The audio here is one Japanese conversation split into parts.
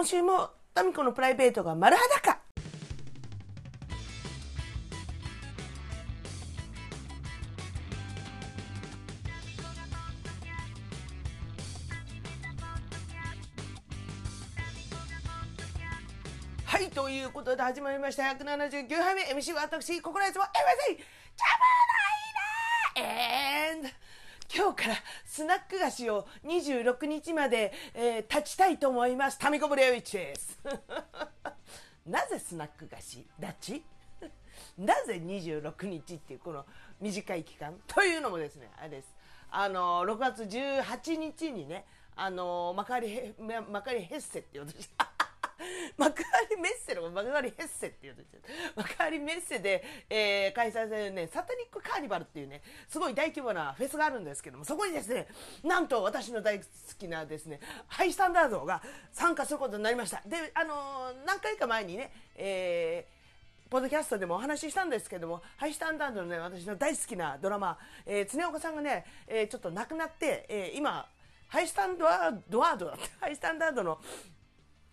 今週もタミコのプライベートが丸裸。はいということで始まりました。179杯目。MC は私心得つも MC ジャムナイナー! and 今日からスナック菓子を26日まで、えー立ちたいと思います。タミコブレオイチです。なぜスナック菓子立ち？なぜ26日っていうこの短い期間？というのもですねあれです。あの6月18日にねあの幕張ヘ幕張ヘッセって言おうとした。幕張メッセの幕張ヘッセって言うと幕張メッセで、えー開催されるねサタニックカーニバルっていうねすごい大規模なフェスがあるんですけどもそこにですねなんと私の大好きなですねハイスタンダードが参加することになりました。であのー何回か前にね、えーポッドキャストでもお話ししたんですけども、ハイスタンダードのね、私の大好きなドラマ、えー、常岡さんがね、えーちょっと亡くなって、えー今、ハイスタンドワードワードだって、ハイスタンダードの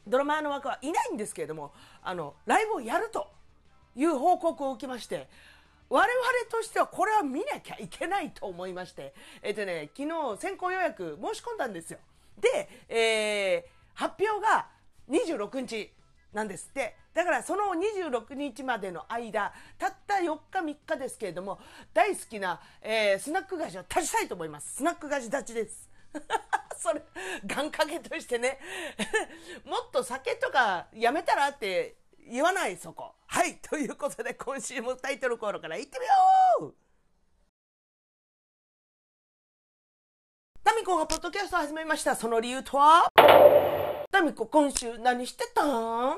ドラマーの枠はいないんですけれども、あの、ライブをやるという報告を受けまして、我々としてはこれは見なきゃいけないと思いまして、えっ、とね、昨日先行予約申し込んだんですよ。で、えー発表が26日なんですって。だからその26日までの間、たった4日3日ですけれども、大好きな、えースナック菓子を立ちたいと思います。スナック菓子立ちです。それ、願掛けとしてね、もっと酒とかやめたらって言わない、そこ。はい、ということで今週もタイトルコールから行ってみようタミコがポッドキャスト始めました。その理由とは？タミコ、今週何してたん？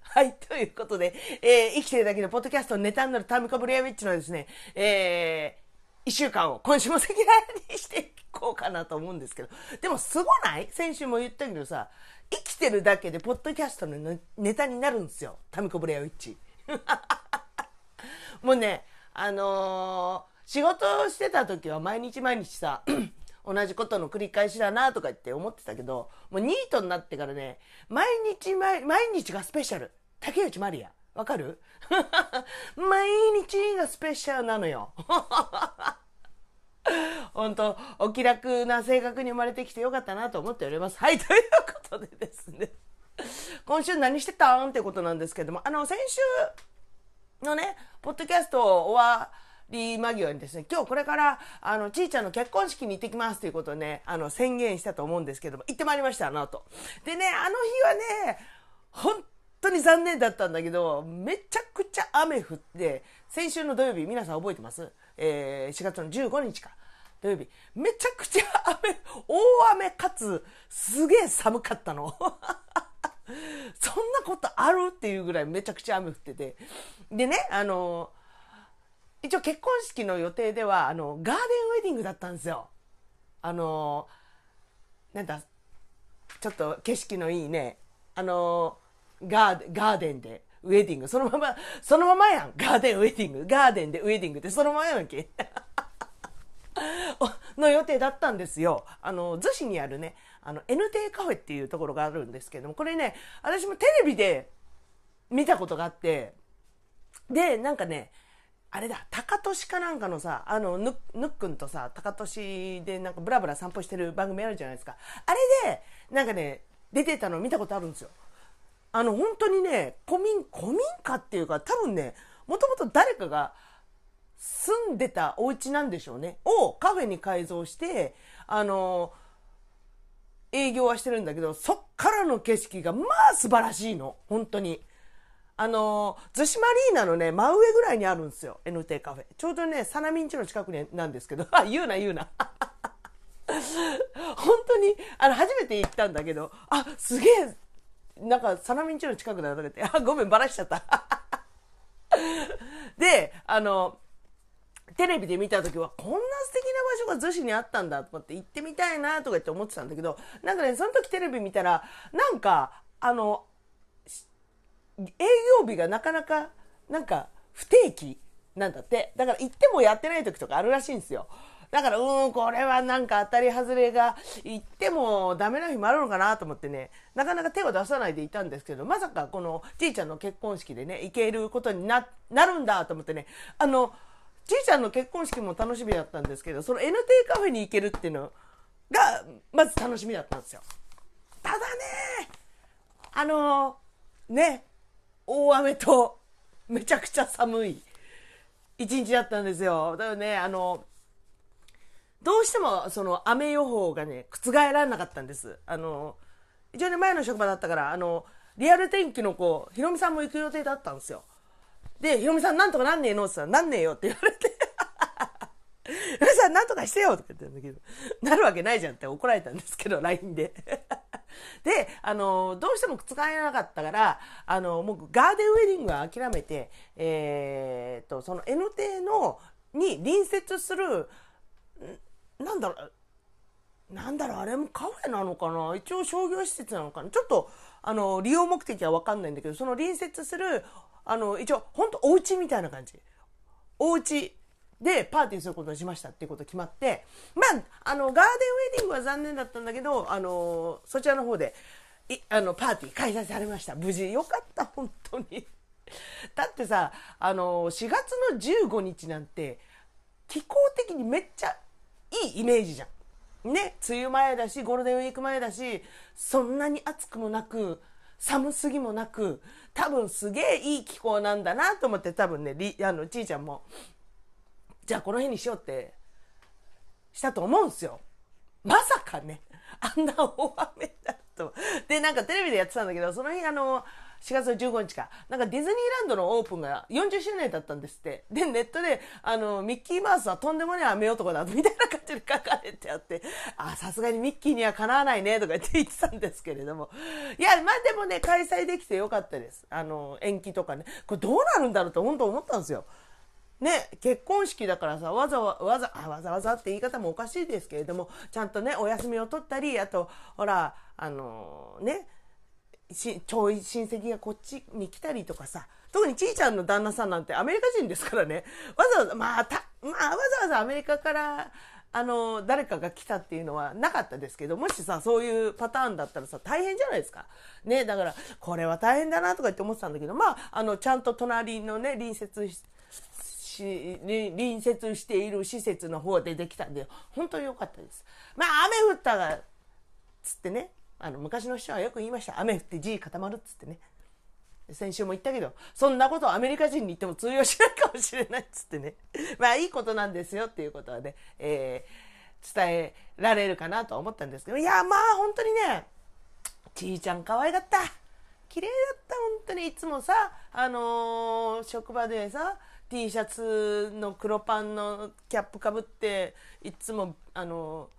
はい、ということで、えー生きてるだけのポッドキャストネタになるタミコブレアウィッチのですね、えー一週間を今週も赤裸々にしていこうかなと思うんですけど、でもすごない？先週も言ったけどさ、生きてるだけでポッドキャストのネタになるんですよ。タミコブレアウィッチ。もうね、あのー仕事をしてた時は毎日毎日さ、同じことの繰り返しだなとか言って思ってたけど、もうニートになってからね、毎日、毎日がスペシャル。竹内まりや。わかる？毎日がスペシャルなのよ。本当お気楽な性格に生まれてきてよかったなと思っております。はい、ということでですね。今週何してたん？ってことなんですけども、あの、先週のね、ポッドキャスト終わり間際にですね、今日これから、あの、ちーちゃんの結婚式に行ってきますということをね、あの、宣言したと思うんですけども、行ってまいりました、あの後。でね、あの日はね、本当に残念だったんだけど、めちゃくちゃ雨降って、先週の土曜日、皆さん覚えてます？えー、4月の15日か。土曜日。めちゃくちゃ雨、大雨かつ、すげえ寒かったの。そんなことある？っていうぐらいめちゃくちゃ雨降ってて。でね、あの、一応結婚式の予定では、あの、ガーデンウェディングだったんですよ。あの、なんだ、ちょっと景色のいいね、あの、ガーデン、ガーデンで、ウェディング。そのまま、そのままやん。ガーデンウェディング。ガーデンでウェディングってそのままやんけ。の予定だったんですよ。あの、逗子にあるね、あの、N 亭カフェっていうところがあるんですけども、これね、私もテレビで見たことがあって、で、なんかね、あれだ、高俊かなんかのさ、あの、ぬっくんとさ、高俊でなんかブラブラ散歩してる番組あるじゃないですか。あれで、なんかね、出てたの見たことあるんですよ。あの、本当にね、古民、古民家っていうか、多分ね、もともと誰かが住んでたお家なんでしょうね。をカフェに改造して、あの、営業はしてるんだけど、そっからの景色がまあ素晴らしいの。本当に。あの、逗子マリーナのね、真上ぐらいにあるんですよ。N 亭カフェ。ちょうどね、サナミンチの近くになんですけど、あ、言うな言うな。本当に、あの、初めて行ったんだけど、あ、すげえ、なんか、サナミンチの近くだとか言って、あ、ごめん、バラしちゃった。で、あの、テレビで見た時はこんな素敵な場所が逗子にあったんだと思って行ってみたいなとか言って思ってたんだけどなんかねその時テレビ見たらなんかあの営業日がなかなかなんか不定期なんだってだから行ってもやってない時とかあるらしいんですよだから、うん、これはなんか当たり外れが行ってもダメな日もあるのかなと思ってね、なかなか手を出さないでいたんですけど、まさかこのじいちゃんの結婚式でね、行けることにな、なるんだと思ってね、あの、じいちゃんの結婚式も楽しみだったんですけど、その NT カフェに行けるっていうのが、まず楽しみだったんですよ。ただね、あの、ね、大雨とめちゃくちゃ寒い一日だったんですよ。だからね、あの、どうしてもその雨予報がね、覆らなかったんです。あの、一応ね、前の職場だったから、あの、リアル天気の子、ひろみさんも行く予定だったんですよ。で、ひろみさんなんとかなんねえの？って言ったら、なんねえよって言われて。ひろみさんなんとかしてよとか言ってんだけど、なるわけないじゃんって怒られたんですけど、LINE で。で、あの、どうしても覆らなかったから、あの、もうガーデンウェディングは諦めて、えー、っと、その N 邸の、に隣接する、なんだろう、なんだろう、あれもカフェなのかな？一応商業施設なのかな？ちょっと、あの、利用目的はわかんないんだけど、その隣接する、あの、一応、本当お家みたいな感じ。お家でパーティーすることにしましたっていうこと決まって、まあ、あの、ガーデンウェディングは残念だったんだけど、あの、そちらの方で、いあの、パーティー開催されました。無事。よかった、本当に。だってさ、あの、4月の15日なんて、気候的にめっちゃいいイメージじゃん。ね、梅雨前だし、ゴールデンウィーク前だし、そんなに暑くもなく、寒すぎもなく、多分すげえいい気候なんだなと思って多分ね、あの、ちいちゃんも、じゃあこの日にしようってしたと思うんすよ。まさかね、あんな大雨だと。で、なんかテレビでやってたんだけど、その日あの、4月15日か。なんかディズニーランドのオープンが40周年だったんですって。で、ネットで、あの、ミッキーマウスはとんでもない雨男だ、みたいな感じで書かれてあって、あ、さすがにミッキーにはかなわないね、とか言って言ってたんですけれども。いや、まあでもね、開催できてよかったです。あの、延期とかね。これどうなるんだろうと本当思ったんですよ。ね、結婚式だからさ、わざわざあ、わざわざって言い方もおかしいですけれども、ちゃんとね、お休みを取ったり、あと、ほら、あのー、ね、し遠い親戚がこっちに来たりとかさ、特にちいちゃんの旦那さんなんてアメリカ人ですからね、わざわざ、まあ、た、まあ、わざわざアメリカから、あの、誰かが来たっていうのはなかったですけど、もしさ、そういうパターンだったらさ、大変じゃないですか。ね、だから、これは大変だなとか言って思ってたんだけど、まあ、あの、ちゃんと隣のね、隣接し隣接している施設の方でできたんで本当に良かったですまあ雨降ったがつってねあの昔の人はよく言いました。雨降って地固まるっつってね。先週も言ったけどそんなことアメリカ人に言っても通用しないかもしれないっつってね。まあいいことなんですよっていうことはね、えー、伝えられるかなと思ったんですけど。いやまあ本当にねちいちゃん可愛かった。綺麗だった本当に。いつもさあのー、職場でさ T シャツの黒パンのキャップかぶっていつもあの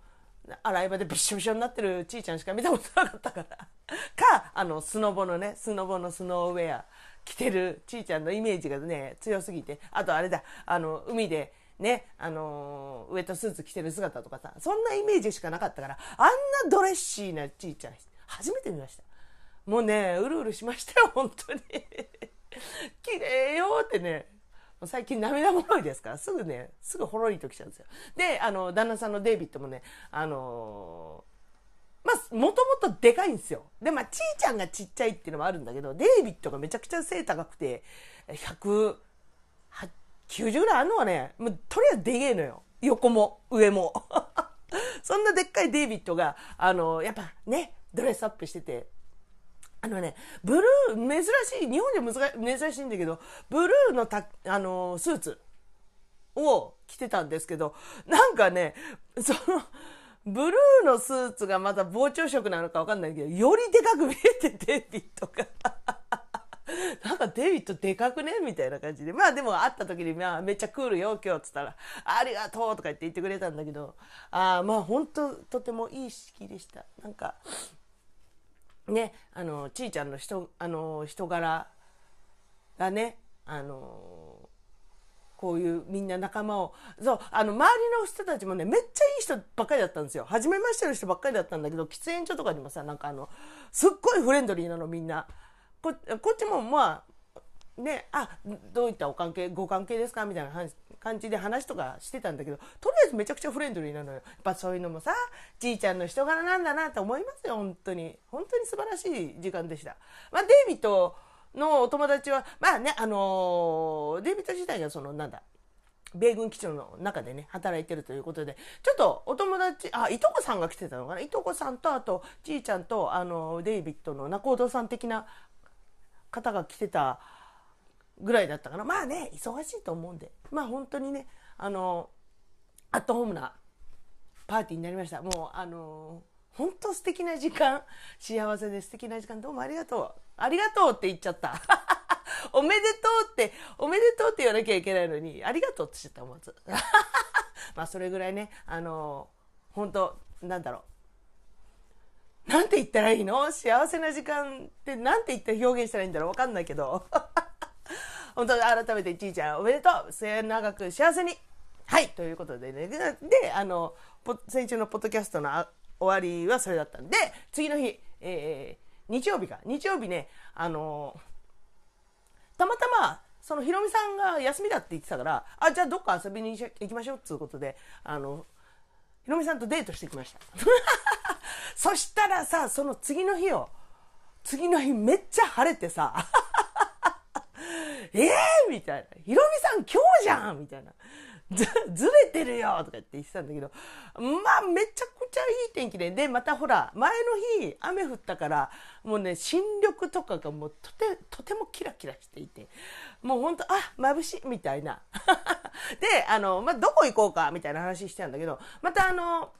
洗い場でびしょびしょになってるちいちゃんしか見たことなかったから。かあのスノボのねスノボのスノーウェア着てるちいちゃんのイメージがね強すぎて。あとあれだあの海でね、あのウエットスーツ着てる姿とかさそんなイメージしかなかったからあんなドレッシーなちいちゃん初めて見ました。もうねうるうるしましたよ本当に。綺麗よってね。最近涙もろいですから、すぐね、すぐほろりときちゃうんですよ。で、あの、旦那さんのデイビッドもね、あの、まあ、もともとでかいんですよ。で、まあ、ちいちゃんがちっちゃいっていうのもあるんだけど、デイビッドがめちゃくちゃ背高くて、190ぐらいあるのはね、もうとりあえずでけえのよ。横も、上も。そんなでっかいデイビッドが、あの、やっぱね、ドレスアップしてて、あのね、ブルー、珍しい、日本で難珍しいんだけど、ブルーのた、あの、スーツを着てたんですけど、なんかね、その、ブルーのスーツがまた膨張色なのかわかんないけど、よりでかく見えて、デイビッドが。なんかデイビッドでかくねみたいな感じで。まあでも会った時に、まあめっちゃクールよ、今日っつったら、ありがとうとか言って言ってくれたんだけど、ああ、まあ本当とてもいい式でした。なんか、ね、あの、ちいちゃんの人、あの、人柄がね、あの、こういうみんな仲間を、そう、あの、周りの人たちもね、めっちゃいい人ばっかりだったんですよ。初めましての人ばっかりだったんだけど、喫煙所とかにもさ、なんかあの、すっごいフレンドリーなの、みんな。ここっちもまあ、ね、あ、どういったお関係、ご関係ですか？みたいな話感じで話とかしてたんだけど、とりあえずめちゃくちゃフレンドリーなのよ。やっぱそういうのもさ、じいちゃんの人柄なんだなと思いますよ、本当に。本当に素晴らしい時間でした。まあ、デイビッドのお友達は、まあね、あの、デイビッド自体がその、なんだ、米軍基地の中でね、働いてるということで、ちょっとお友達、あ、いとこさんが来てたのかな？いとこさんと、あと、じいちゃんと、あの、デイビッドの仲人さん的な方が来てたぐらいだったかな。まあね、忙しいと思うんで。まあ本当にね、あの、アットホームなパーティーになりました。もう、あの、本当素敵な時間。幸せで素敵な時間。どうもありがとう。ありがとうって言っちゃった。おめでとうって、おめでとうって言わなきゃいけないのに、ありがとうって言っちゃった、思わず。まあそれぐらいね、あの、本当なんだろう。なんて言ったらいいの？幸せな時間ってなんて言って表現したらいいんだろう？わかんないけど。本当改めてちいちゃんおめでとう。末永く幸せに。はい。ということでね。であの先週のポッドキャストの終わりはそれだったんで次の日、えー、日曜日か。日曜日ねあのたまたまそのひろみさんが休みだって言ってたからあじゃあどっか遊びに行きましょうっつうことであのひろみさんとデートしてきました。そしたらさその次の日よ。次の日めっちゃ晴れてさ。ええー、みたいな。ひろみさん今日じゃんみたいな。ず、ずれてるよとか言って言ってたんだけど、まあめちゃくちゃいい天気で、で、またほら、前の日雨降ったから、もうね、新緑とかがもうとて、とてもキラキラしていて、もうほんと、あ、眩しいみたいな。で、あの、まあ、どこ行こうかみたいな話してたんだけど、またあの、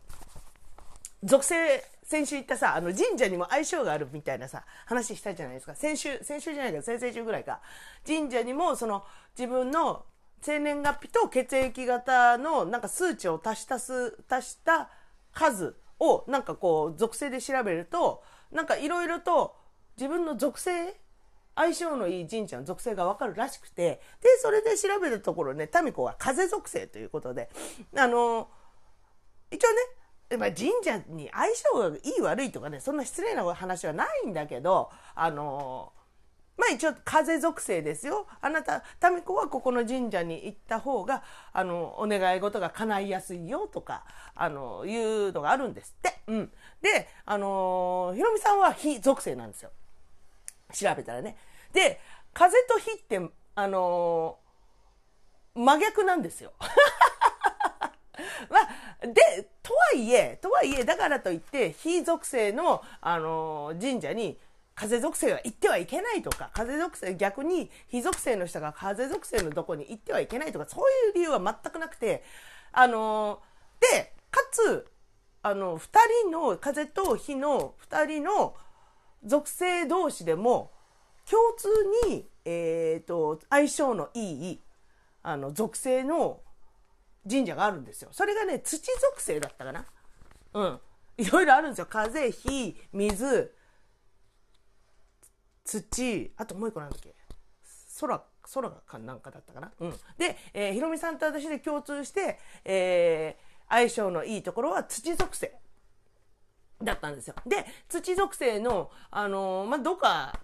属性先週言ったさ、あの神社にも相性があるみたいなさ、話したじゃないですか。先週、先週じゃないけど、先々週ぐらいか。神社にも、その、自分の生年月日と血液型のなんか数値を足したす、足した数をなんかこう、属性で調べると、なんかいろいろと自分の属性相性のいい神社の属性がわかるらしくて、で、それで調べるところね、民子は風属性ということで、あの、一応ね、まあ、神社に相性がいい悪いとかね、そんな失礼な話はないんだけど、あのまあ一応風属性ですよ。あなた、民子はここの神社に行った方が、あの、お願い事が叶いやすいよとか、あの、いうのがあるんですって。うん。で、あのひろみさんは火属性なんですよ。調べたらね。で、風と火って、あの真逆なんですよ。まあ、で、とはいえ、とはいえ、だからといって、非属性の、あの神社に、風属性は行ってはいけないとか、風属性、逆に非属性の人が風属性のどこに行ってはいけないとか、そういう理由は全くなくて、あので、かつ、あの、二人の、風と火の二人の属性同士でも、共通に、えっ、ー、と、相性のいい、あの、属性の神社があるんですよ。それがね、土属性だったかな。うん。いろいろあるんですよ。風、火、水、土、あともう一個なんだっけ空、空かなんかだったかな。うん。で、えー、ひろみさんと私で共通して、えー、相性のいいところは土属性だったんですよ。で、土属性の、あのー、まあ、どっか、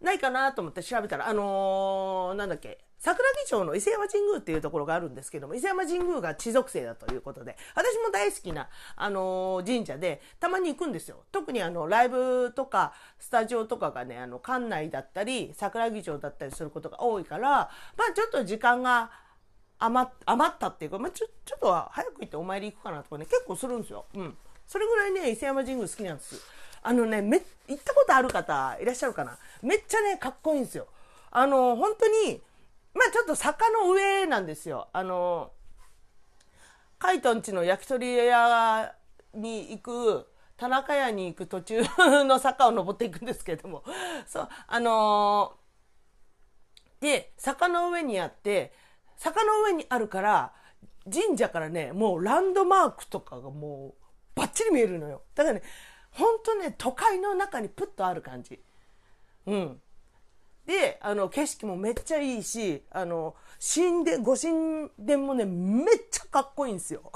ないかなと思って調べたら、あのー、なんだっけ、桜木町の伊勢山神宮っていうところがあるんですけども、伊勢山神宮が地属性だということで、私も大好きな、あのー、神社で、たまに行くんですよ。特にあの、ライブとか、スタジオとかがね、あの、館内だったり、桜木町だったりすることが多いから、まあちょっと時間が余ったっていうか、まあちょ、ちょっと早く行ってお参り行くかなとかね、結構するんですよ。うん。それぐらいね、伊勢山神宮好きなんです。あのね、め、行ったことある方いらっしゃるかな？めっちゃね、かっこいいんですよ。あの、本当に、まあちょっと坂の上なんですよ。あの、カイトンちの焼き鳥屋に行く、田中屋に行く途中の坂を登っていくんですけれども、そう、あのー、で、坂の上にあって、坂の上にあるから、神社からね、もうランドマークとかがもう、バッチリ見えるのよ。だからね、ほんとね、都会の中にプッとある感じ。うん。で、あの、景色もめっちゃいいし、あの、神殿、ご神殿もね、めっちゃかっこいいんですよ。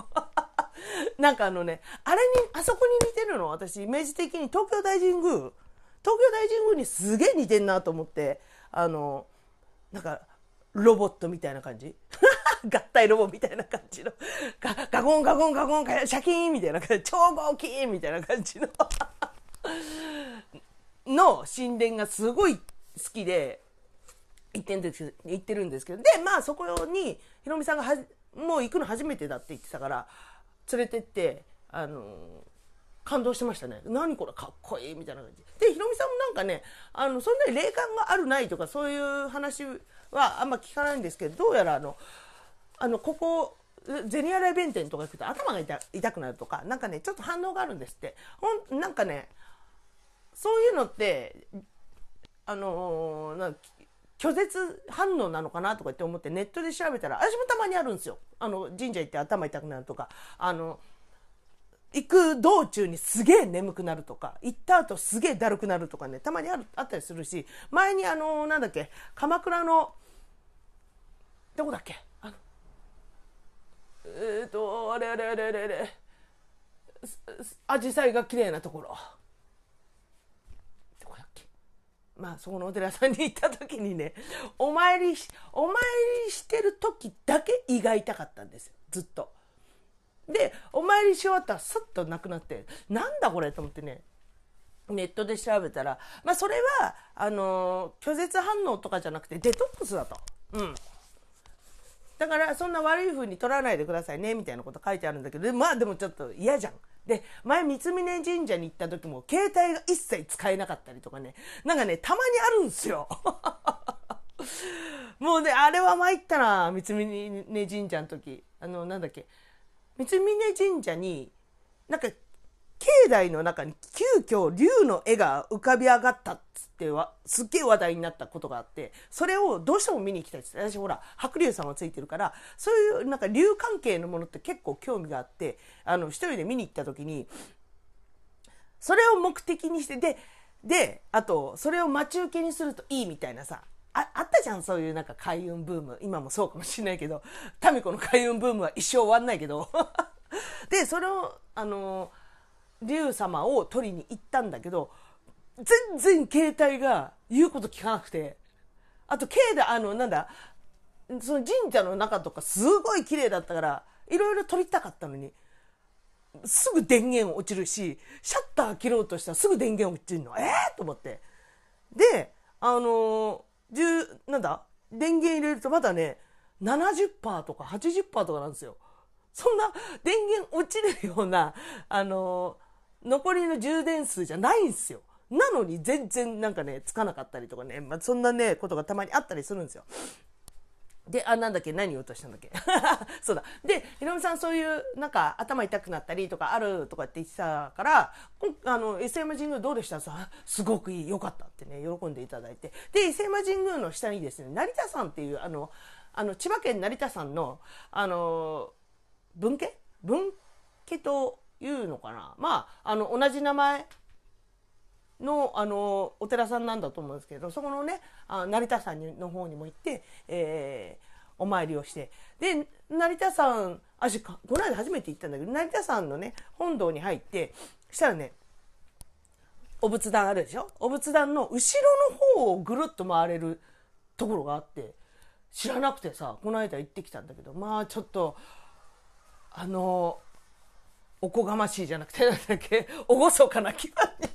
なんかあのね、あれに、あそこに似てるの私、イメージ的に。東京大神宮、東京大神宮にすげえ似てんなと思って、あの、なんか、ロボットみたいな感じ。合体ロボみたいな感じの。ガガゴンガゴンガゴンシャキーンみたいな感じ。超合金みたいな感じの。の神殿がすごい好きで行ってんです行ってるんですけどでまあそこにひろみさんがはもう行くの初めてだって言ってたから連れてってあの感動してましたね。何これかっこいいみたいな感じ。でひろみさんもなんかねあのそんなに霊感があるないとかそういう話はあんま聞かないんですけどどうやらあのあのここゼニアライ弁天とか行くと頭が痛痛くなるとかなんかねちょっと反応があるんですって。ほんなんかねそういうのってあのー、な拒絶反応なのかなとかって思ってネットで調べたら私もたまにあるんですよ。あの神社行って頭痛くなるとか。あの行く道中にすげえ眠くなるとか。行った後すげえだるくなるとかねたまにあるあったりするし。前にあのなんだっけ鎌倉のどこだっけ？あのえっ、ー、とあれあれあれあれあれ紫陽花が綺麗なところ。まあそこのお寺さんに行った時にねお参りしお参りしてる時だけ胃が痛かったんですよずっと。でお参りし終わったらスッとなくなってなんだこれと思ってねネットで調べたら、まあ、それはあの拒絶反応とかじゃなくてデトックスだと。うんだからそんな悪い風に取らないでくださいねみたいなこと書いてあるんだけどまあでもちょっと嫌じゃん。で前三峯神社に行った時も携帯が一切使えなかったりとかね。なんかねたまにあるんすよ。もうねあれは参ったな三峯神社の時。あのなんだっけ。三峯神社になんか境内の中に急遽竜の絵が浮かび上がったってはすっげえ話題になったことがあってそれをどうしても見に行きたいっつって私ほら白龍さんがついてるからそういうなんか竜関係のものって結構興味があってあの一人で見に行った時にそれを目的にしてでであとそれを待ち受けにするといいみたいなさああったじゃんそういうなんか開運ブーム。今もそうかもしれないけど民子の開運ブームは一生終わんないけど。でそれをあの竜様を取りに行ったんだけど全然携帯が言うこと聞かなくてあと境内あのなんだその神社の中とかすごい綺麗だったからいろいろ撮りたかったのにすぐ電源落ちるしシャッター切ろうとしたらすぐ電源落ちるのええー、と思ってであのー10なんだ電源入れるとまだね70%とか80%とかなんですよ。そんな電源落ちるようなあの残りの充電数じゃないんですよ。なのに全然なんかねつかなかったりとかね、まあ、そんなねことがたまにあったりするんですよ。で、あ、なんだっけ何言おうとしたんだっけ？そうだ。で、ひろみさんそういう、なんか、頭痛くなったりとかあるとかって言ってたから、あの、伊勢山神宮どうでした？さ、すごくいい、よかったってね、喜んでいただいて。で、伊勢山神宮の下にですね、成田山っていう、あの、あの、千葉県成田山の、あの、文家？文家というのかな？まあ、あの、同じ名前のあのお寺さんなんだと思うんですけどそこのねあ成田山の方にも行って、えー、お参りをして。で成田山あしこの間初めて行ったんだけど成田山のね本堂に入ってしたらねお仏壇あるでしょ？お仏壇の後ろの方をぐるっと回れるところがあって知らなくてさこの間行ってきたんだけどまあちょっとあのおこがましいじゃなくてなんだっけ厳かな気分に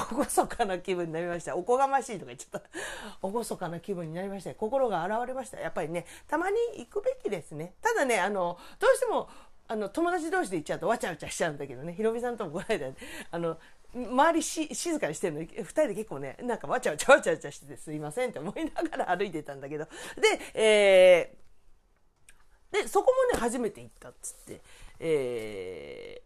厳かな気分になりました。おこがましいとか言っちゃった。厳かな気分になりました。心が現れました。やっぱりねたまに行くべきですね。ただねあのどうしてもあの友達同士で行っちゃうとわちゃわちゃしちゃうんだけどね。ひろみさんともこの間あの周りし静かにしてるのに2人で結構ねなんかわちゃわちゃわちゃわちゃしててすいませんって思いながら歩いてたんだけど。で,、えー、でそこもね初めて行ったっつって、え、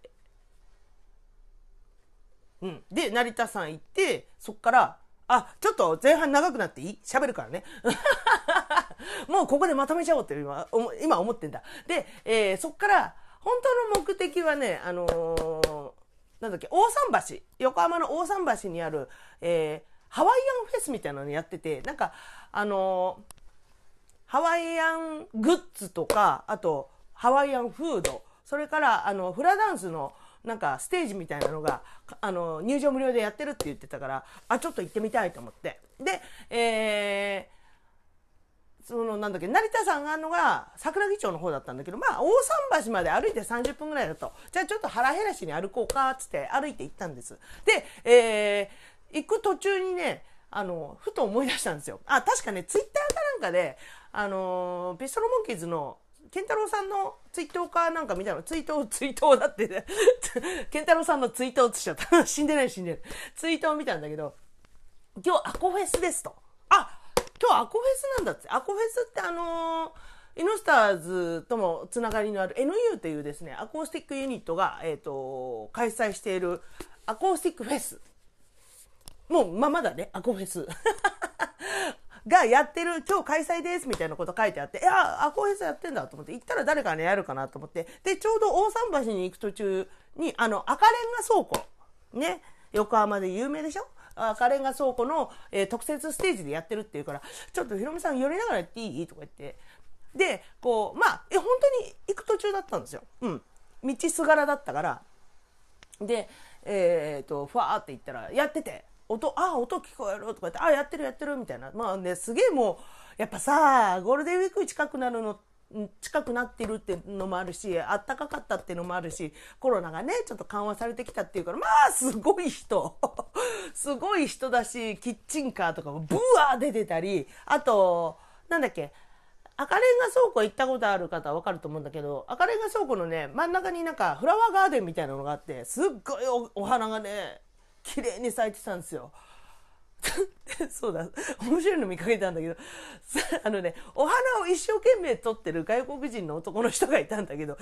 うん、で成田山行ってそっからあちょっと前半長くなっていい？喋るからね。もうここでまとめちゃおうって今今思ってんだ。で、えー、そっから本当の目的はねあのー、なんだっけ大桟橋。横浜の大桟橋にある、えー、ハワイアンフェスみたいなのやっててなんかあのー、ハワイアングッズとかあとハワイアンフード。それからあのフラダンスのなんかステージみたいなのがあの入場無料でやってるって言ってたからあちょっと行ってみたいと思って。で、えーそのなんだっけ成田山があるのが桜木町の方だったんだけどまあ大桟橋まで歩いて30分ぐらいだと。じゃあちょっと腹減らしに歩こうかっつって歩いて行ったんです。で、えー、行く途中にねあのふと思い出したんですよ。あ確かねツイッターかなんかであのピストルモンキーズの健太郎さんのツイートかなんか見たの？ツイートツイートだってね。健太郎さんのツイートを映しちゃった。死んでない死んでるツイートを見たんだけど今日アコフェスですと。あ今日アコフェスなんだって。アコフェスってあのー、イノスターズともつながりのある NU というですねアコースティックユニットが、えーと、開催しているアコースティックフェス。もうままだねアコフェス。がやってる、今日開催ですみたいなこと書いてあって、いや、アコフェスやってんだと思って、行ったら誰かね、やるかなと思って、で、ちょうど大桟橋に行く途中に、あの、赤レンガ倉庫、ね、横浜で有名でしょ？赤レンガ倉庫の、えー、特設ステージでやってるっていうから、ちょっとヒロミさん寄りながらやっていい？とか言って、で、こう、まあ、え、本当に行く途中だったんですよ。うん。道すがらだったから。で、えっ、と、ふわーって行ったら、やってて、音、あ、音聞こえるとか言って、あ、やってるやってるみたいな。まあね、すげえもう、やっぱさ、ゴールデンウィーク近くなるの、近くなってるっていうのもあるし、あったかかったっていうのもあるし、コロナがね、ちょっと緩和されてきたっていうから、まあ、すごい人。すごい人だし、キッチンカーとかもブワー出てたり、あと、なんだっけ、赤レンガ倉庫行ったことある方はわかると思うんだけど、赤レンガ倉庫のね、真ん中になんかフラワーガーデンみたいなのがあって、すっごいお花がね、綺麗に咲いてたんですよ。そうだ、面白いの見かけたんだけど、あのね、お花を一生懸命撮ってる外国人の男の人がいたんだけど、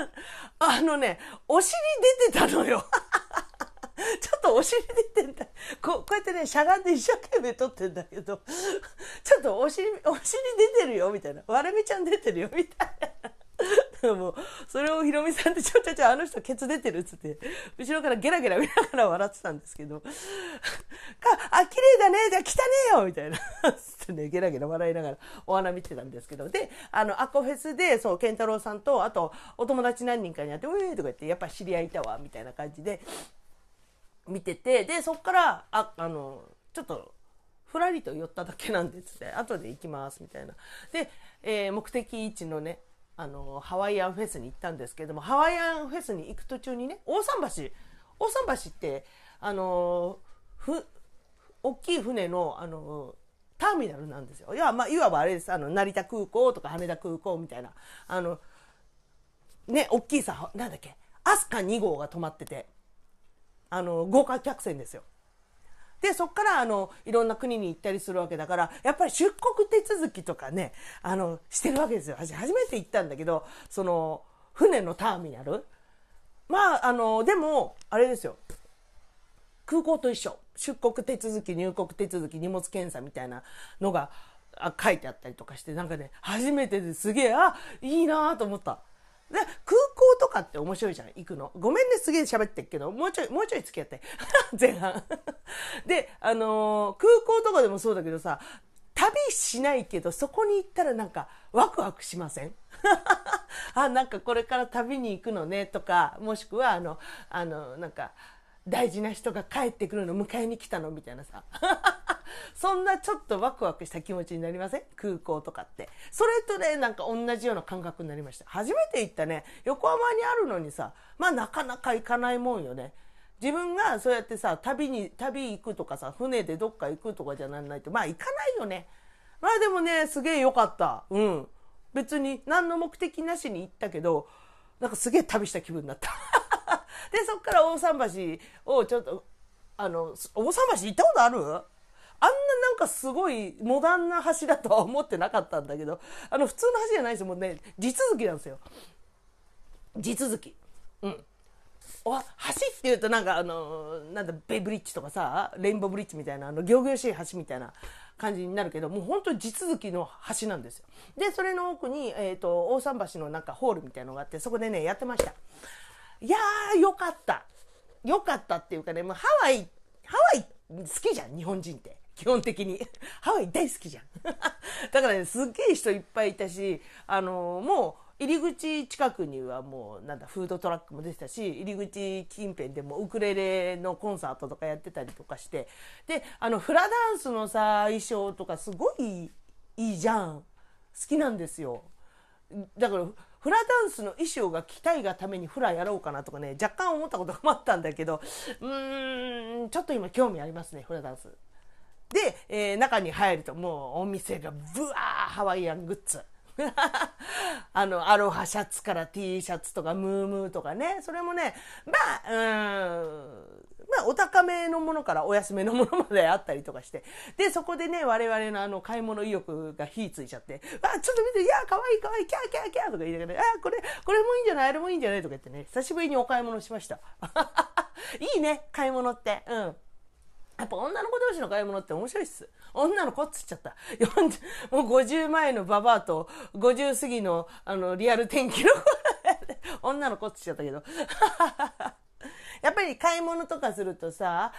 あのね、お尻出てたのよ。ちょっとお尻出てんだ。ここうやってね、しゃがんで一生懸命撮ってんだけど、ちょっとお尻、お尻出てるよ、みたいな。割れ目ちゃん出てるよ、みたいな。もうそれをひろみさんってちょちょちょあの人ケツ出てるっつって後ろからゲラゲラ見ながら笑ってたんですけど。かあ綺麗だねじゃあ汚ねえよみたいな。つってねゲラゲラ笑いながらお花見てたんですけど。であのアコフェスでそう健太郎さんとあとお友達何人かに会って「ウェー」とか言って「やっぱ知り合いいたわ」みたいな感じで見てて。でそっからああのちょっとふらりと寄っただけなんですって。後で行きますみたいな。で、えー、目的地のねあのハワイアンフェスに行ったんですけどもハワイアンフェスに行く途中にね大桟橋大桟橋ってあのふ大きい船のあのターミナルなんですよ。いや、まあ、いわばあれです。あの成田空港とか羽田空港みたいな。あのね大きいさなんだっけ飛鳥2号が止まっててあの豪華客船ですよ。で、そこからあの、いろんな国に行ったりするわけだから、やっぱり出国手続きとかね、あの、してるわけですよ。初めて行ったんだけど、その、船のターミナル。まあ、あの、でも、あれですよ。空港と一緒。出国手続き、入国手続き、荷物検査みたいなのが書いてあったりとかして、なんかね、初めてですげえ、あ、いいなと思った。で、空とかって面白いじゃん、行くの。ごめんね、すげえ喋ってっけど、もうちょい、もうちょい付き合って。前半。で、あのー、空港とかでもそうだけどさ、旅しないけど、そこに行ったらなんか、ワクワクしません？あ、なんかこれから旅に行くのね、とか、もしくは、あの、あの、なんか、大事な人が帰ってくるの迎えに来たのみたいなさ。そんなちょっとワクワクした気持ちになりません？空港とかって。それとね、なんか同じような感覚になりました。初めて行ったね、横浜にあるのにさ、まあなかなか行かないもんよね。自分がそうやってさ、旅に、旅行くとかさ、船でどっか行くとかじゃなんないと、まあ行かないよね。まあでもね、すげえ良かった。うん。別に何の目的なしに行ったけど、なんかすげえ旅した気分になった。で、そっから大桟橋をちょっと、あの、大桟橋行ったことある？あんななんかすごいモダンな橋だとは思ってなかったんだけど、あの普通の橋じゃないですよ。もうね、地続きなんですよ。地続き。うん。お橋っていうとなんかあの、なんだ、ベイブリッジとかさ、レインボーブリッジみたいな、あの、行々しい橋みたいな感じになるけど、もう本当に地続きの橋なんですよ。で、それの奥に、えっ、ー、と、大桟橋のなんかホールみたいなのがあって、そこでね、やってました。いやー、よかった。よかったっていうかね、もうハワイ、ハワイ好きじゃん、日本人って。基本的に。ハワイ大好きじゃん。だからね、すっげえ人いっぱいいたし、あのー、もう、入り口近くにはもうなんだフードトラックも出てたし入り口近辺でもウクレレのコンサートとかやってたりとかしてであのフラダンスのさ衣装とかすごいいいじゃん好きなんですよ。だから、フラダンスの衣装が着たいがためにフラやろうかなとかね、若干思ったことがあったんだけど、うーん、ちょっと今興味ありますね、フラダンス。で、えー、中に入るともうお店がブワーハワイアングッズ。あの、アロハシャツから T シャツとかムームーとかね、それもね、まあ、うん、まあ、お高めのものからお安めのものまであったりとかして。で、そこでね、我々のあの、買い物意欲が火ついちゃって、あ、ちょっと見て、いや、かわいいかわいい、キャーキャーキャーとか言いながら、あ、これ、これもいいんじゃない？あれもいいんじゃない？とか言ってね、久しぶりにお買い物しました。いいね、買い物って。うん。やっぱ女の子同士の買い物って面白いっす。女の子っつっちゃった。もう50前のババアと50過ぎのあのリアル天気の女の子っつっちゃったけど。やっぱり買い物とかするとさ、あ、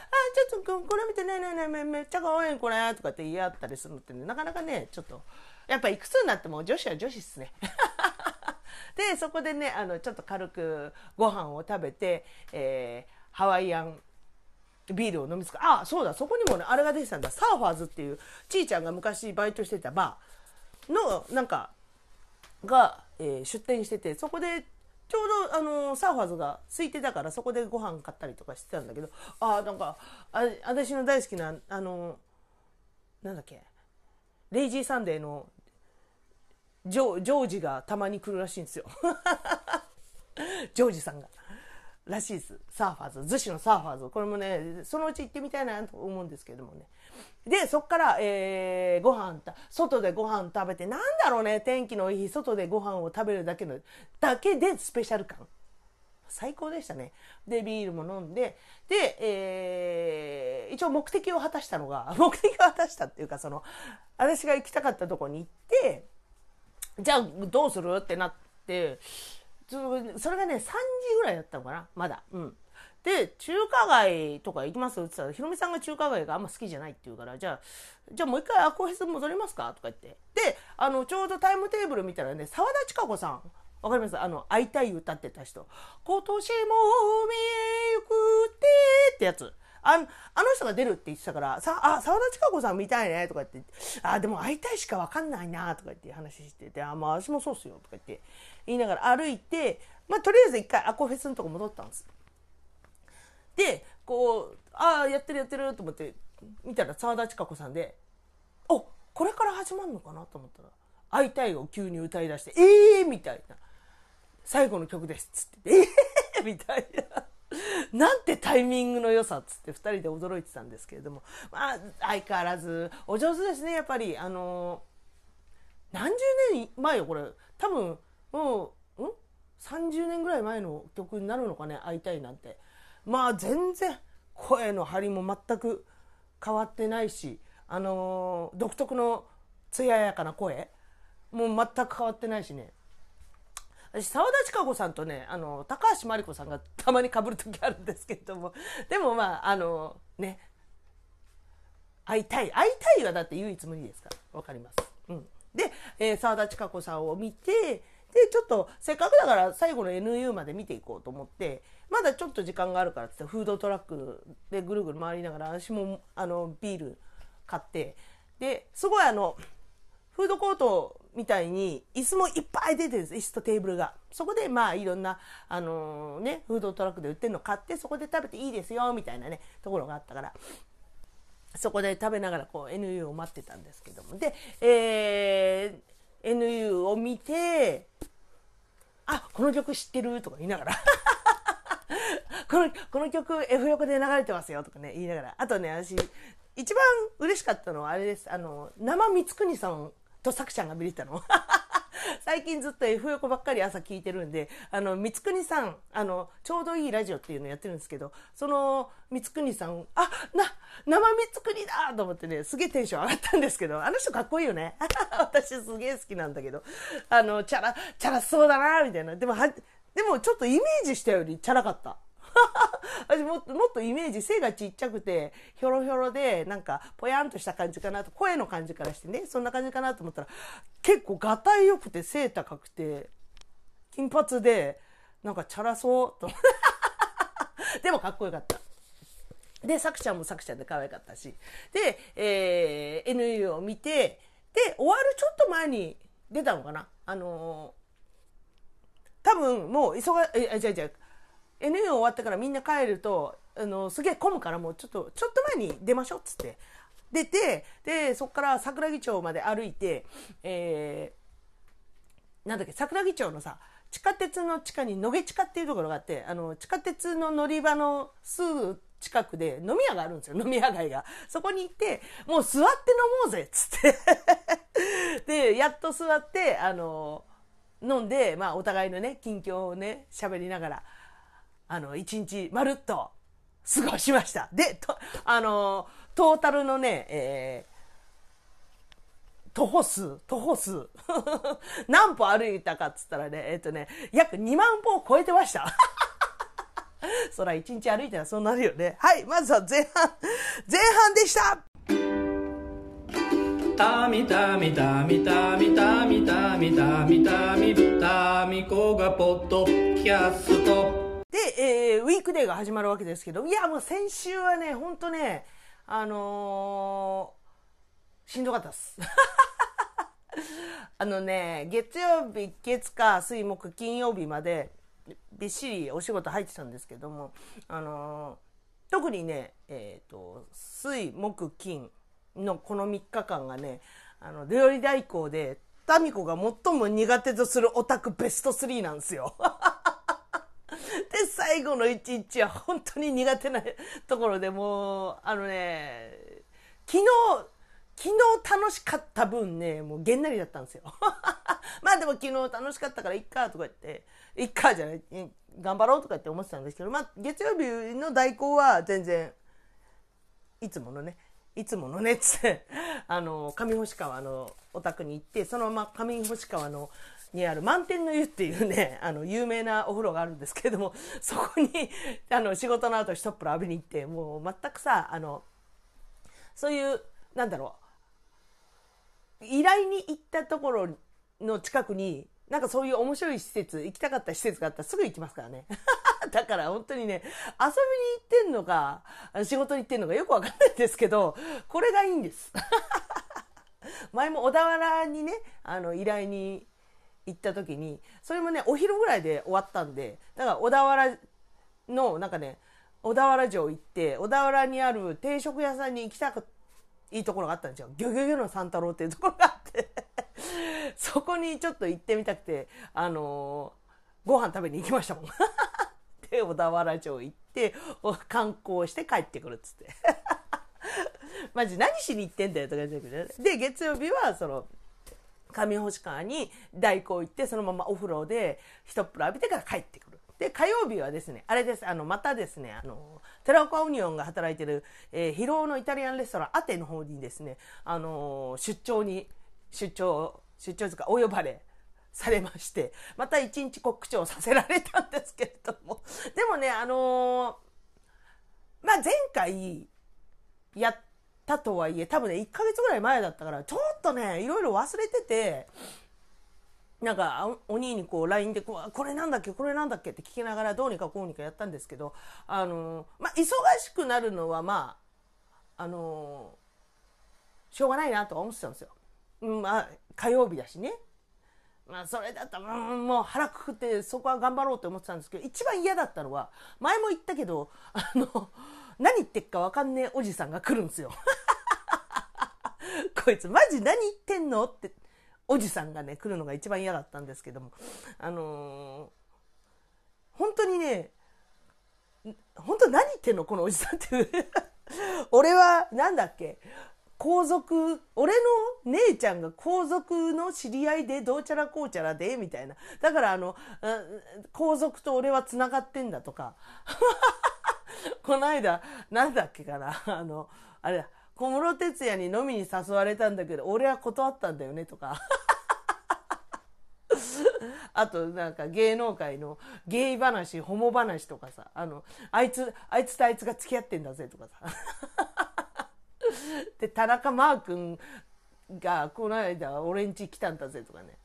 ちょっとこれ見てねねねめめっちゃ可愛いこれとかって言い合ったりするのってね、なかなかね、ちょっと、やっぱいくつになっても女子は女子っすね。で、そこでね、あの、ちょっと軽くご飯を食べて、えー、ハワイアンビールを飲みつく。あそうだそこにもねあれが出てたんだ。サーファーズっていうちいちゃんが昔バイトしてたバーのなんかが、えー、出店しててそこでちょうどあのサーファーズが空いてたからそこでご飯買ったりとかしてたんだけどあなんかあ私の大好きなあのなんだっけレイジーサンデーのジョジョージがたまに来るらしいんですよ。ジョージさんが。らしいです。サーファーズ。逗子のサーファーズ。これもね、そのうち行ってみたいなと思うんですけどもね。で、そっから、えー、ご飯た、外でご飯食べて、なんだろうね、天気のいい日、外でご飯を食べるだけの、だけでスペシャル感。最高でしたね。で、ビールも飲んで、で、えー、一応目的を果たしたのが、目的を果たしたっていうか、その、私が行きたかったとこに行って、じゃあどうする？ってなって、それがね、3時ぐらいだったのかなまだ。うん。で、中華街とか行きます？って言ったら、ひろみさんが中華街があんま好きじゃないって言うから、じゃあ、じゃあもう一回アコーヘス戻りますか？とか言って。で、あの、ちょうどタイムテーブル見たらね、沢田千佳子さん、わかります？あの、会いたい歌ってた人。今年も海へ行くってってやつ。ああの人が出るって言ってたから、さ、あ、沢田千佳子さん見たいねとか言って、あ、でも会いたいしかわかんないなとか言って話してて、あ、まあ私もそうっすよとか言って言いながら歩いて、まあとりあえず一回アコフェスのとこ戻ったんです。で、こう、ああ、やってるやってると思って、見たら沢田千佳子さんで、おこれから始まるのかなと思ったら、会いたいを急に歌い出して、ええー、みたいな。最後の曲です。つって、ええー、みたいな。なんてタイミングの良さっつって2人で驚いてたんですけれども、まあ、相変わらずお上手ですね、やっぱり。あの何十年前よ、これ。多分、もう、ん ?30 年ぐらい前の曲になるのかね、会いたいなんて。まあ、全然、声の張りも全く変わってないし、あの独特の艶やかな声もう全く変わってないしね。私澤田千佳子さんとねあの高橋真理子さんがたまにかぶる時あるんですけれどもでもまああのね会いたい会いたいはだって唯一無二ですから分かります。うん、で、えー、田千佳子さんを見てでちょっとせっかくだから最後の NU まで見ていこうと思ってまだちょっと時間があるからってフードトラックでぐるぐる回りながら私もあのビール買ってですごいあのフードコートみたいに椅子もいっぱい出てるんです椅子とテーブルが。そこでまあいろんなあの、ねフードトラックで売ってるの買ってそこで食べていいですよみたいなねところがあったからそこで食べながらこう NU を待ってたんですけども。で、えー、NU を見てあこの曲知ってるとか言いながら。このこの曲 F 横で流れてますよとかね言いながら。あとね私一番嬉しかったのはあれです。あの生光国さんと作ちゃんが見れたの。最近ずっと F 横ばっかり朝聞いてるんで、あの、三国さん、あの、ちょうどいいラジオっていうのやってるんですけど、その三国さん、あ、な、生三国だと思ってね、すげえテンション上がったんですけど、あの人かっこいいよね。私すげえ好きなんだけど、あの、チャラ、チャラそうだなみたいな。でもは、でもちょっとイメージしたよりチャラかった。私もっともっとイメージ背がちっちゃくてひょろひょろでなんかぽやんとした感じかなと声の感じからしてねそんな感じかなと思ったら結構がたいよくて背高くて金髪でなんかチャラそうと でもかっこよかった。で、さくちゃんもさくちゃんで可愛かったし。で、えー、NU を見て、で、終わるちょっと前に出たのかなあの多分もう忙え、違う違う。NU 終わってからみんな帰ると、あの、すげえ混むからもうちょっと、ちょっと前に出ましょうっつって。出て、で、そこから桜木町まで歩いて、えー、なんだっけ、桜木町のさ、地下鉄の地下に野毛地下っていうところがあって、あの、地下鉄の乗り場のすぐ近くで飲み屋があるんですよ、飲み屋街が。そこに行って、もう座って飲もうぜっつって で、やっと座って、あの、飲んで、まあ、お互いのね、近況をね、喋りながら、あの、一日まるっと過ごしました。で、と、あの、トータルのね、えー、徒歩数、徒歩数。何歩歩いたかっつったらね、えっ、ー、とね、約2万歩を超えてました。そら一日歩いたらそうなるよね。はい、まずは前半、前半でしたたみたみたみたみたみたみたみたみたみこがポッドキャスト。えー、ウィークデーが始まるわけですけど、いや、もう先週はね、ほんとね、あのー、しんどかったっす。あのね、月曜日、月火、水木、金曜日まで、びっしりお仕事入ってたんですけども、あのー、特にね、えっ、ー、と、水、木、金、のこの3日間がね、あの、料理代行で、タミコが最も苦手とするオタクベスト3なんですよ。最後の1日は本当に苦手なところでもう、あのね、昨日、昨日楽しかった分ね、もうげんなりだったんですよ。まあでも昨日楽しかったからいっかとか言って、いっかじゃない、頑張ろうとかって思ってたんですけど、まあ月曜日の代行は全然、いつものね、いつものねっ、つって、あの、上星川のお宅に行って、そのまま上星川の、にある満天の湯っていうね、あの、有名なお風呂があるんですけれども、そこに、あの、仕事の後一っ風呂浴びに行って、もう全くさ、あの、そういう、なんだろう、依頼に行ったところの近くに、なんかそういう面白い施設、行きたかった施設があったらすぐ行きますからね。だから本当にね、遊びに行ってんのか、仕事に行ってんのかよくわかんないんですけど、これがいいんです。前も小田原にね、あの、依頼に行った時に、それもね、お昼ぐらいで終わったんで、だから小田原の、なんかね、小田原城行って、小田原にある定食屋さんに行きたく、いいところがあったんですよ。ギョギョギョの三太郎っていうところがあって そこにちょっと行ってみたくて、あのー、ご飯食べに行きましたもん。で、小田原城行って、観光して帰ってくるっつって。マジ何しに行ってんだよとか言ってくる。で、月曜日は、その、上星川に代行行って、そのままお風呂で一っ風呂浴びてから帰ってくる。で、火曜日はですね、あれです、あの、またですね、あの、寺岡オニオンが働いてる、えー、広尾のイタリアンレストラン、アテの方にですね、あの、出張に、出張、出張ですか、お呼ばれされまして、また一日告知をさせられたんですけれども。でもね、あのー、まあ、前回やったとはいえ、多分ね、1ヶ月ぐらい前だったから、ちょっとね、いろいろ忘れてて、なんか、お兄にこう、LINE でこう、これなんだっけ、これなんだっけって聞きながら、どうにかこうにかやったんですけど、あの、まあ、忙しくなるのは、まあ、あの、しょうがないなとは思ってたんですよ。まあ、火曜日だしね。まあ、それだったら、もう腹くくってそこは頑張ろうと思ってたんですけど、一番嫌だったのは、前も言ったけど、あの、何言ってっかわかんねえおじさんが来るんすよ。こいつマジ何言ってんのって、おじさんがね、来るのが一番嫌だったんですけども、あのー、本当にね、本当何言ってんのこのおじさんって。俺は、なんだっけ皇族、俺の姉ちゃんが皇族の知り合いでどうちゃらこうちゃらで、みたいな。だからあの、皇族と俺は繋がってんだとか。この間、なんだっけかな。あの、あれだ、小室哲也に飲みに誘われたんだけど、俺は断ったんだよね、とか。あと、なんか芸能界のゲイ話、ホモ話とかさ、あの、あいつ、あいつとあいつが付き合ってんだぜとかさ。で、田中マー君がこの間俺ん家来たんだぜとかね。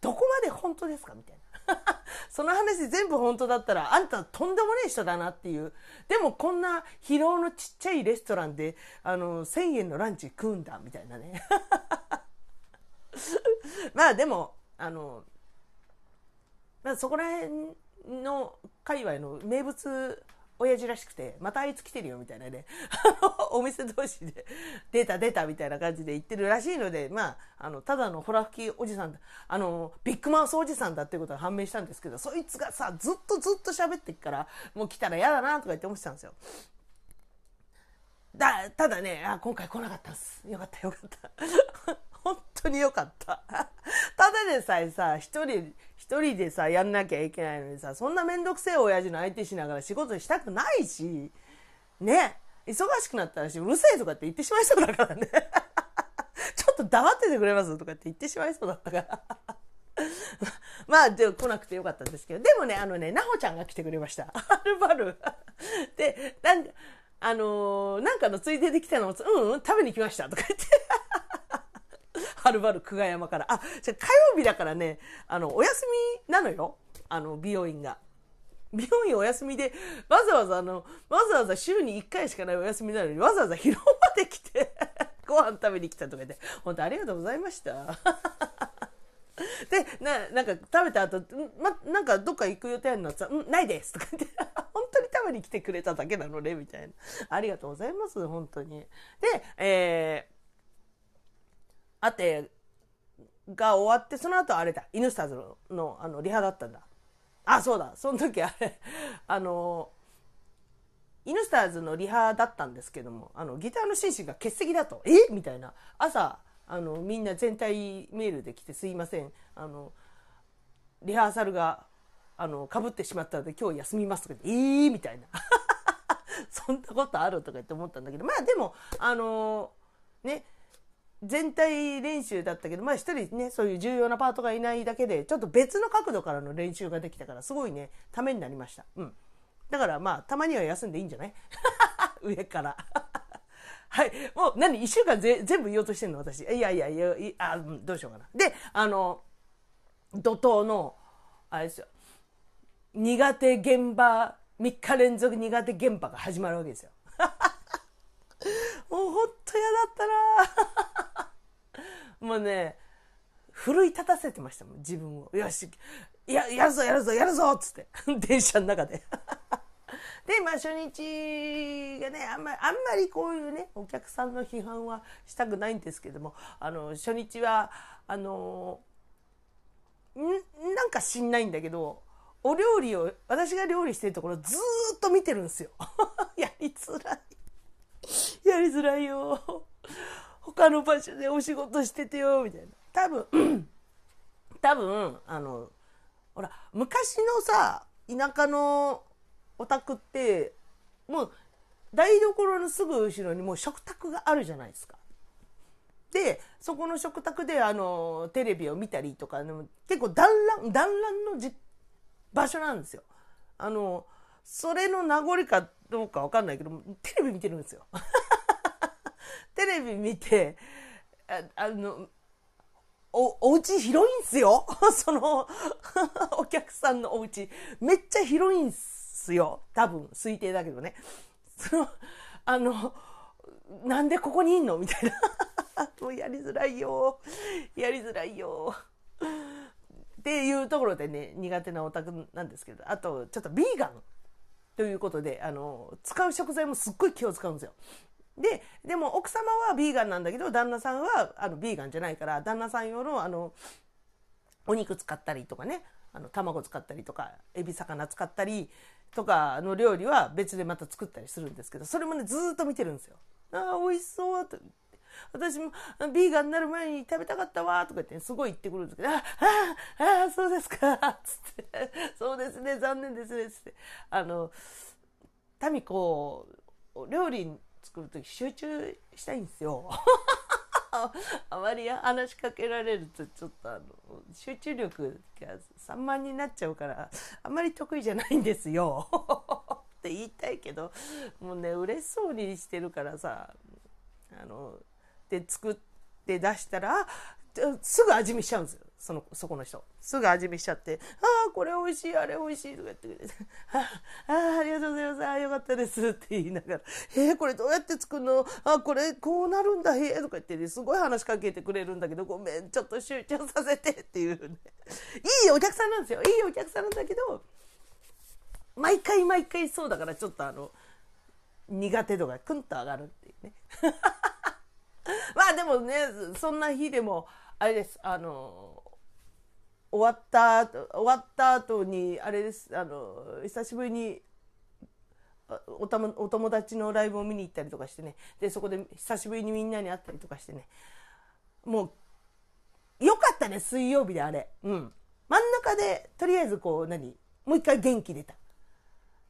どこまで本当ですかみたいな。その話全部本当だったら、あんたとんでもねえ人だなっていう。でもこんな疲労のちっちゃいレストランで、あの、1000円のランチ食うんだ、みたいなね。まあでも、あの、まあそこら辺の界隈の名物親父らしくて、またあいつ来てるよみたいなね、お店同士で出た出たみたいな感じで言ってるらしいので、まあ、あの、ただのホラ吹きおじさん、あの、ビッグマウスおじさんだっていうことが判明したんですけど、そいつがさ、ずっとずっと喋ってっから、もう来たら嫌だなとか言って思ってたんですよ。だ、ただね、あ、今回来なかったんです。よかったよかった。本当によかった。ただでさえさ、一人、一人でさ、やんなきゃいけないのにさ、そんなめんどくせえ親父の相手しながら仕事したくないし、ね、忙しくなったらし、うるせえとかって言ってしまいそうだからね。ちょっと黙っててくれますとかって言ってしまいそうだったから。まあ、で来なくてよかったんですけど、でもね、あのね、なほちゃんが来てくれました。はるばる。で、なんあのー、なんかのついでで来たのうんうん、食べに来ましたとか言って。はるばる久我山から。あ、じゃ火曜日だからね、あの、お休みなのよ。あの、美容院が。美容院お休みで、わざわざあの、わざわざ週に1回しかないお休みなのに、わざわざ広場で来て ご飯食べに来たとか言って、本当ありがとうございました。で、な、なんか食べた後、ま、なんかどっか行く予定あるのさ、うん、ないですとか言って、本当に食べに来てくれただけなのね、みたいな。ありがとうございます、本当に。で、えー、あてが終わって、その後あれだ、イヌスターズのあのリハだったんだ。あ、そうだ、その時あれ、あの、イヌスターズのリハだったんですけども、あの、ギターの紳士が欠席だと、え？みたいな。朝、あの、みんな全体メールで来てすいません。あの、リハーサルが、あの、被ってしまったので今日休みますとか言って、えー？みたいな。そんなことあるとか言って思ったんだけど、まあでも、あのね、全体練習だったけど、まあ一人ね、そういう重要なパートがいないだけで、ちょっと別の角度からの練習ができたから、すごいね、ためになりました。うん。だからまあ、たまには休んでいいんじゃない？上から はい。もう何、一週間ぜ全部言おうとしてんの？私。いやいやいや、いあ、どうしようかな。で、あの、怒涛の、あれですよ。苦手現場、3日連続苦手現場が始まるわけですよ。もうほんと嫌だったなもうね、奮い立たせてましたもん、自分を。よし、や、やるぞ、やるぞ、やるぞっつって。電車の中で。で、まあ初日がね、あんまり、あんまりこういうね、お客さんの批判はしたくないんですけども、あの、初日は、あの、ん、なんか知んないんだけど、お料理を、私が料理してるところずっと見てるんですよ。やりづらい。やりづらいよ。他の場所でお仕事しててよ、みたいな。多分、多分、あの、ほら、昔のさ、田舎のお宅って、もう、台所のすぐ後ろにもう食卓があるじゃないですか。で、そこの食卓であの、テレビを見たりとか、でも結構団らん、団らんのじ場所なんですよ。あの、それの名残かどうかわかんないけど、テレビ見てるんですよ。テレビ見て、あの、お、お家広いんすよ その お客さんのお家めっちゃ広いんすよ。多分、推定だけどね。その、あの、なんでここにいんの？みたいな。もうやりづらいよ。やりづらいよ。っていうところでね、苦手なオタクなんですけど、あと、ちょっとビーガンということで、あの、使う食材もすっごい気を使うんですよ。で、でも奥様はビーガンなんだけど、旦那さんはあのビーガンじゃないから、旦那さん用のあの、お肉使ったりとかね、あの、卵使ったりとか、エビ魚使ったりとかの料理は別でまた作ったりするんですけど、それもね、ずっと見てるんですよ。ああ、美味しそうと。私もビーガンになる前に食べたかったわとか言って、すごい言ってくるんですけど、ああ、あ、そうですか、つって、そうですね、残念ですね、つって。あの、民子、料理作る時集中したいんですよ。あまり話しかけられるとちょっとあの集中力が散漫になっちゃうからあんまり得意じゃないんですよ って言いたいけどもうね嬉しそうにしてるからさあので作って出したらすぐ味見しちゃうんですよその、そこの人。すぐ味見しちゃって、ああ、これ美味しい、あれ美味しいとか言ってくれて、ああ、ありがとうございます、ああ、よかったですって言いながら、えー、これどうやって作るの？あこれこうなるんだ、へえとか言って、ね、すごい話しかけてくれるんだけど、ごめん、ちょっと集中させてっていうね。いいお客さんなんですよ。いいお客さんなんだけど、毎回毎回そうだからちょっとあの、苦手度がクンと上がるっていうね。まあでもね、そんな日でも、あれです、あの、終わった終わった後にあれですあの久しぶりにおたお友達のライブを見に行ったりとかしてね。でそこで久しぶりにみんなに会ったりとかしてね。もうよかったね水曜日であれ。うん。真ん中でとりあえずこう何？もう一回元気出た。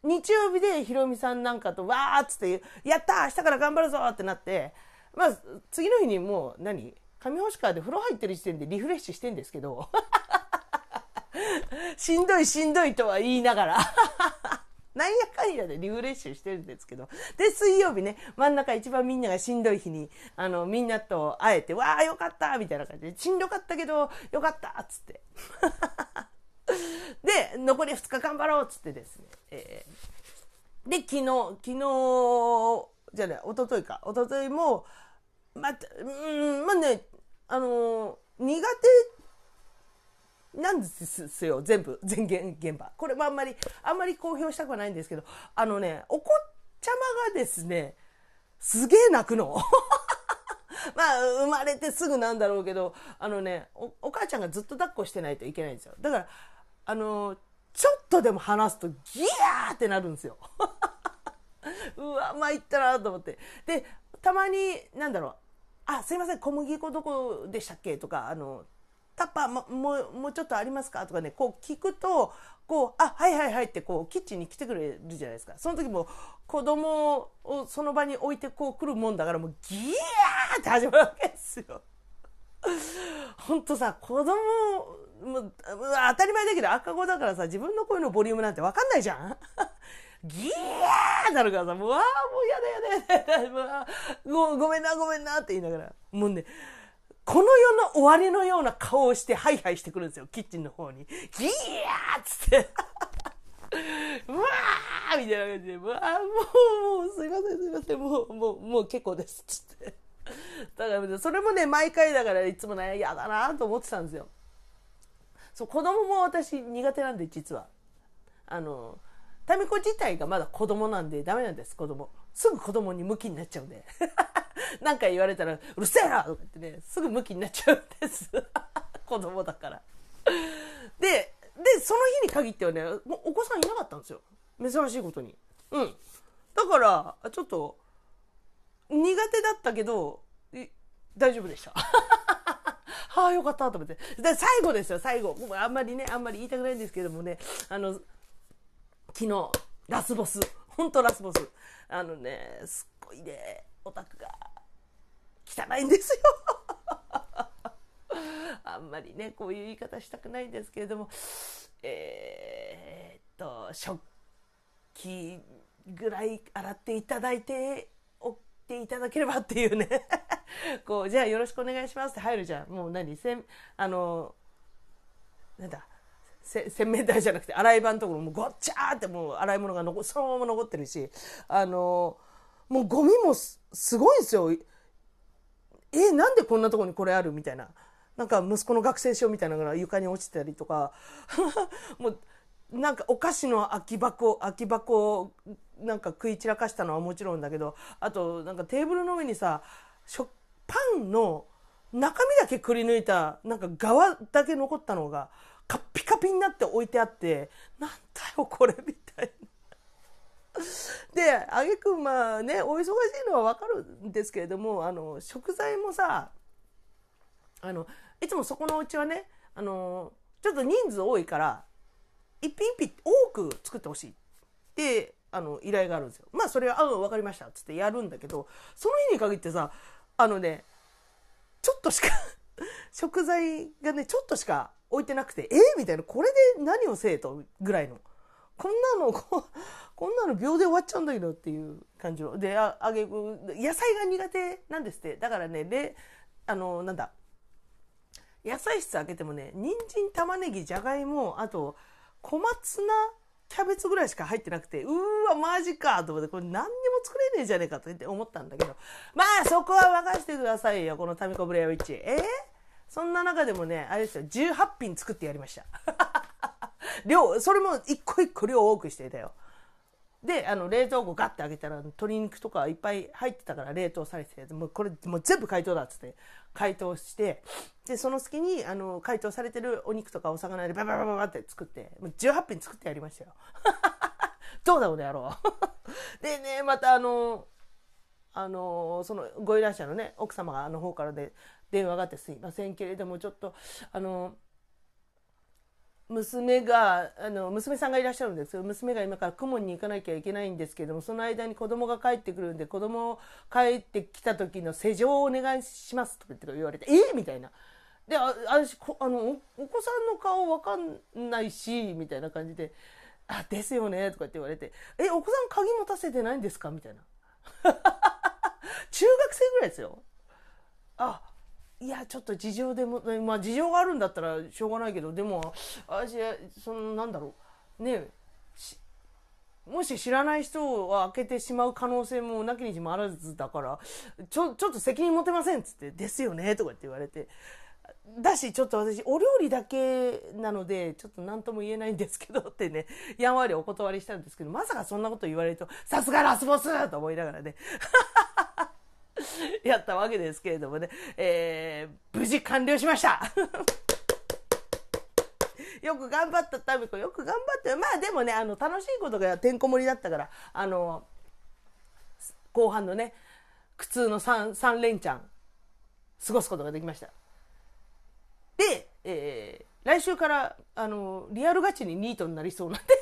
日曜日でひろみさんなんかとわーっつって「やった明日から頑張るぞ!」ってなって。まあ次の日にもう何？上星川で風呂入ってる時点でリフレッシュしてんですけど。しんどいしんどいとは言いながら なんやかんやでリフレッシュしてるんですけど。で、水曜日ね、真ん中一番みんながしんどい日に、あの、みんなと会えて、わあ、よかったみたいな感じで、しんどかったけど、よかったっつって。で、残り2日頑張ろうっつってですね。えー、で、昨日、昨日、じゃね、おとといか。おとといも、また、うん、まあね、あのー、苦手なんですよ、全部、全現場。これもあんまり、あんまり公表したくはないんですけど、あのね、お子ちゃまがですね、すげえ泣くの。まあ、生まれてすぐなんだろうけど、あのねお、お母ちゃんがずっと抱っこしてないといけないんですよ。だから、あの、ちょっとでも話すとギヤーってなるんですよ。うわ、参ったなと思って。で、たまに、なんだろう、あ、すいません、小麦粉どこでしたっけ？とか、あの、タッパーももうもうちょっとありますか？とかねこう聞くとこうあはいはいはいってこうキッチンに来てくれるじゃないですかその時も子供をその場に置いてこう来るもんだからもうギヤーって始まるわけですよ。ほんとさ子供もう当たり前だけど赤子だからさ自分の声のボリュームなんて分かんないじゃん？ギヤーなるからさ、もう、ああ、もうやだやだやだやだ、もうごめんなごめんなって言いながら、もうね、この世の終わりのような顔をしてハイハイしてくるんですよ、キッチンの方に。ギヤーっつって。うわーみたいな感じで、うわーもう、もう、すいません、すいません、もう、もう、もう結構です、つって。だから、それもね、毎回だからいつもね、嫌だなと思ってたんですよ。そう、子供も私苦手なんで、実は。あの、タミコ自体がまだ子供なんでダメなんです、子供。すぐ子供に向きになっちゃうんで。なんか言われたら、うるせえなとか言ってね、すぐ向きになっちゃうんです。子供だから。で、で、その日に限ってはね、もうお子さんいなかったんですよ。珍しいことに。うん。だから、ちょっと、苦手だったけど、大丈夫でした。はあ、よかったと思って。で、最後ですよ、最後。あんまりね、あんまり言いたくないんですけどもね、あの、昨日、ラスボス。ほんとラスボス。あのね、すっごいね、オタクが汚いんですよ。あんまりねこういう言い方したくないんですけれども。えー、っと食器ぐらい洗っていただいておっていただければっていうね。こうじゃあよろしくお願いしますって入るじゃん。もう何せんあのなんだ洗面台じゃなくて洗い場のところもごっちゃーってもう洗い物が残そのまま残ってるしあのもうゴミもすごいんですよ。えなんでこんなとこにこれあるみたいな。なんか息子の学生証みたいなのが床に落ちてたりとか。もうなんかお菓子の空き箱空き箱をなんか食い散らかしたのはもちろんだけど。あとなんかテーブルの上にさパンの中身だけくり抜いたなんか側だけ残ったのがカッピカピになって置いてあってなんだよこれみたいな。であげくまあねお忙しいのは分かるんですけれどもあの食材もさあのいつもそこのうちはねあのちょっと人数多いから一品一品多く作ってほしい。ってあの依頼があるんですよ。まあそれは「あ分かりました」っつってやるんだけどその日に限ってさあのねちょっとしか 食材がねちょっとしか置いてなくて「えみたいな「これで何をせえ」と？ぐらいの。こんなのこうこんなの秒で終わっちゃうんだけどっていう感じの。でああげ野菜が苦手なんですって。だからねであのなんだ。野菜室開けてもね人参玉ねぎじゃがいもあと小松菜キャベツぐらいしか入ってなくてうーわマジかと思ってこれ何にも作れねえじゃねえかと思ったんだけど。まあそこは任せてくださいよこのタミコブレアウィッチ。えー、そんな中でもねあれですよ18品作ってやりました。量それも一個一個量多くしていたよ。であの冷蔵庫ガッて開けたら鶏肉とかいっぱい入ってたから冷凍されててもうこれもう全部解凍だっつって解凍してでその隙にあの解凍されてるお肉とかお魚でバババババって作ってもう18品作ってやりましたよ。どうだこの野郎でねまたあのあのそのご依頼者のね奥様があの方からで電話があってすいませんけれどもちょっとあの娘があの娘さんがいらっしゃるんですよ娘が今から公文に行かなきゃいけないんですけどもその間に子供が帰ってくるんで子供帰ってきた時の施錠をお願いしますとか言われて「えみたいな。で私あのお子さんの顔わかんないしみたいな感じで「あですよね」とかって言われて「えお子さん鍵持たせてないんですか?」みたいな 中学生ぐらいですよ。あいやちょっと事情でもまあ事情があるんだったらしょうがないけどでも私そのなんだろう。ねもし知らない人は開けてしまう可能性もなきにしもあらずだからちょちょっと責任持てませんっつって「ですよね」とかって言われて。だしちょっと私お料理だけなのでちょっと何とも言えないんですけどってねやんわりお断りしたんですけどまさかそんなこと言われるとさすがラスボスと思いながらね。やったわけですけれどもね、えー、無事完了しました よく頑張ったタミコ、よく頑張って、まあでもね、あの、楽しいことがてんこ盛りだったから、あの、後半のね、苦痛の 3, 3連チャン、過ごすことができました。で、えー、来週から、あの、リアルガチにニートになりそうなんで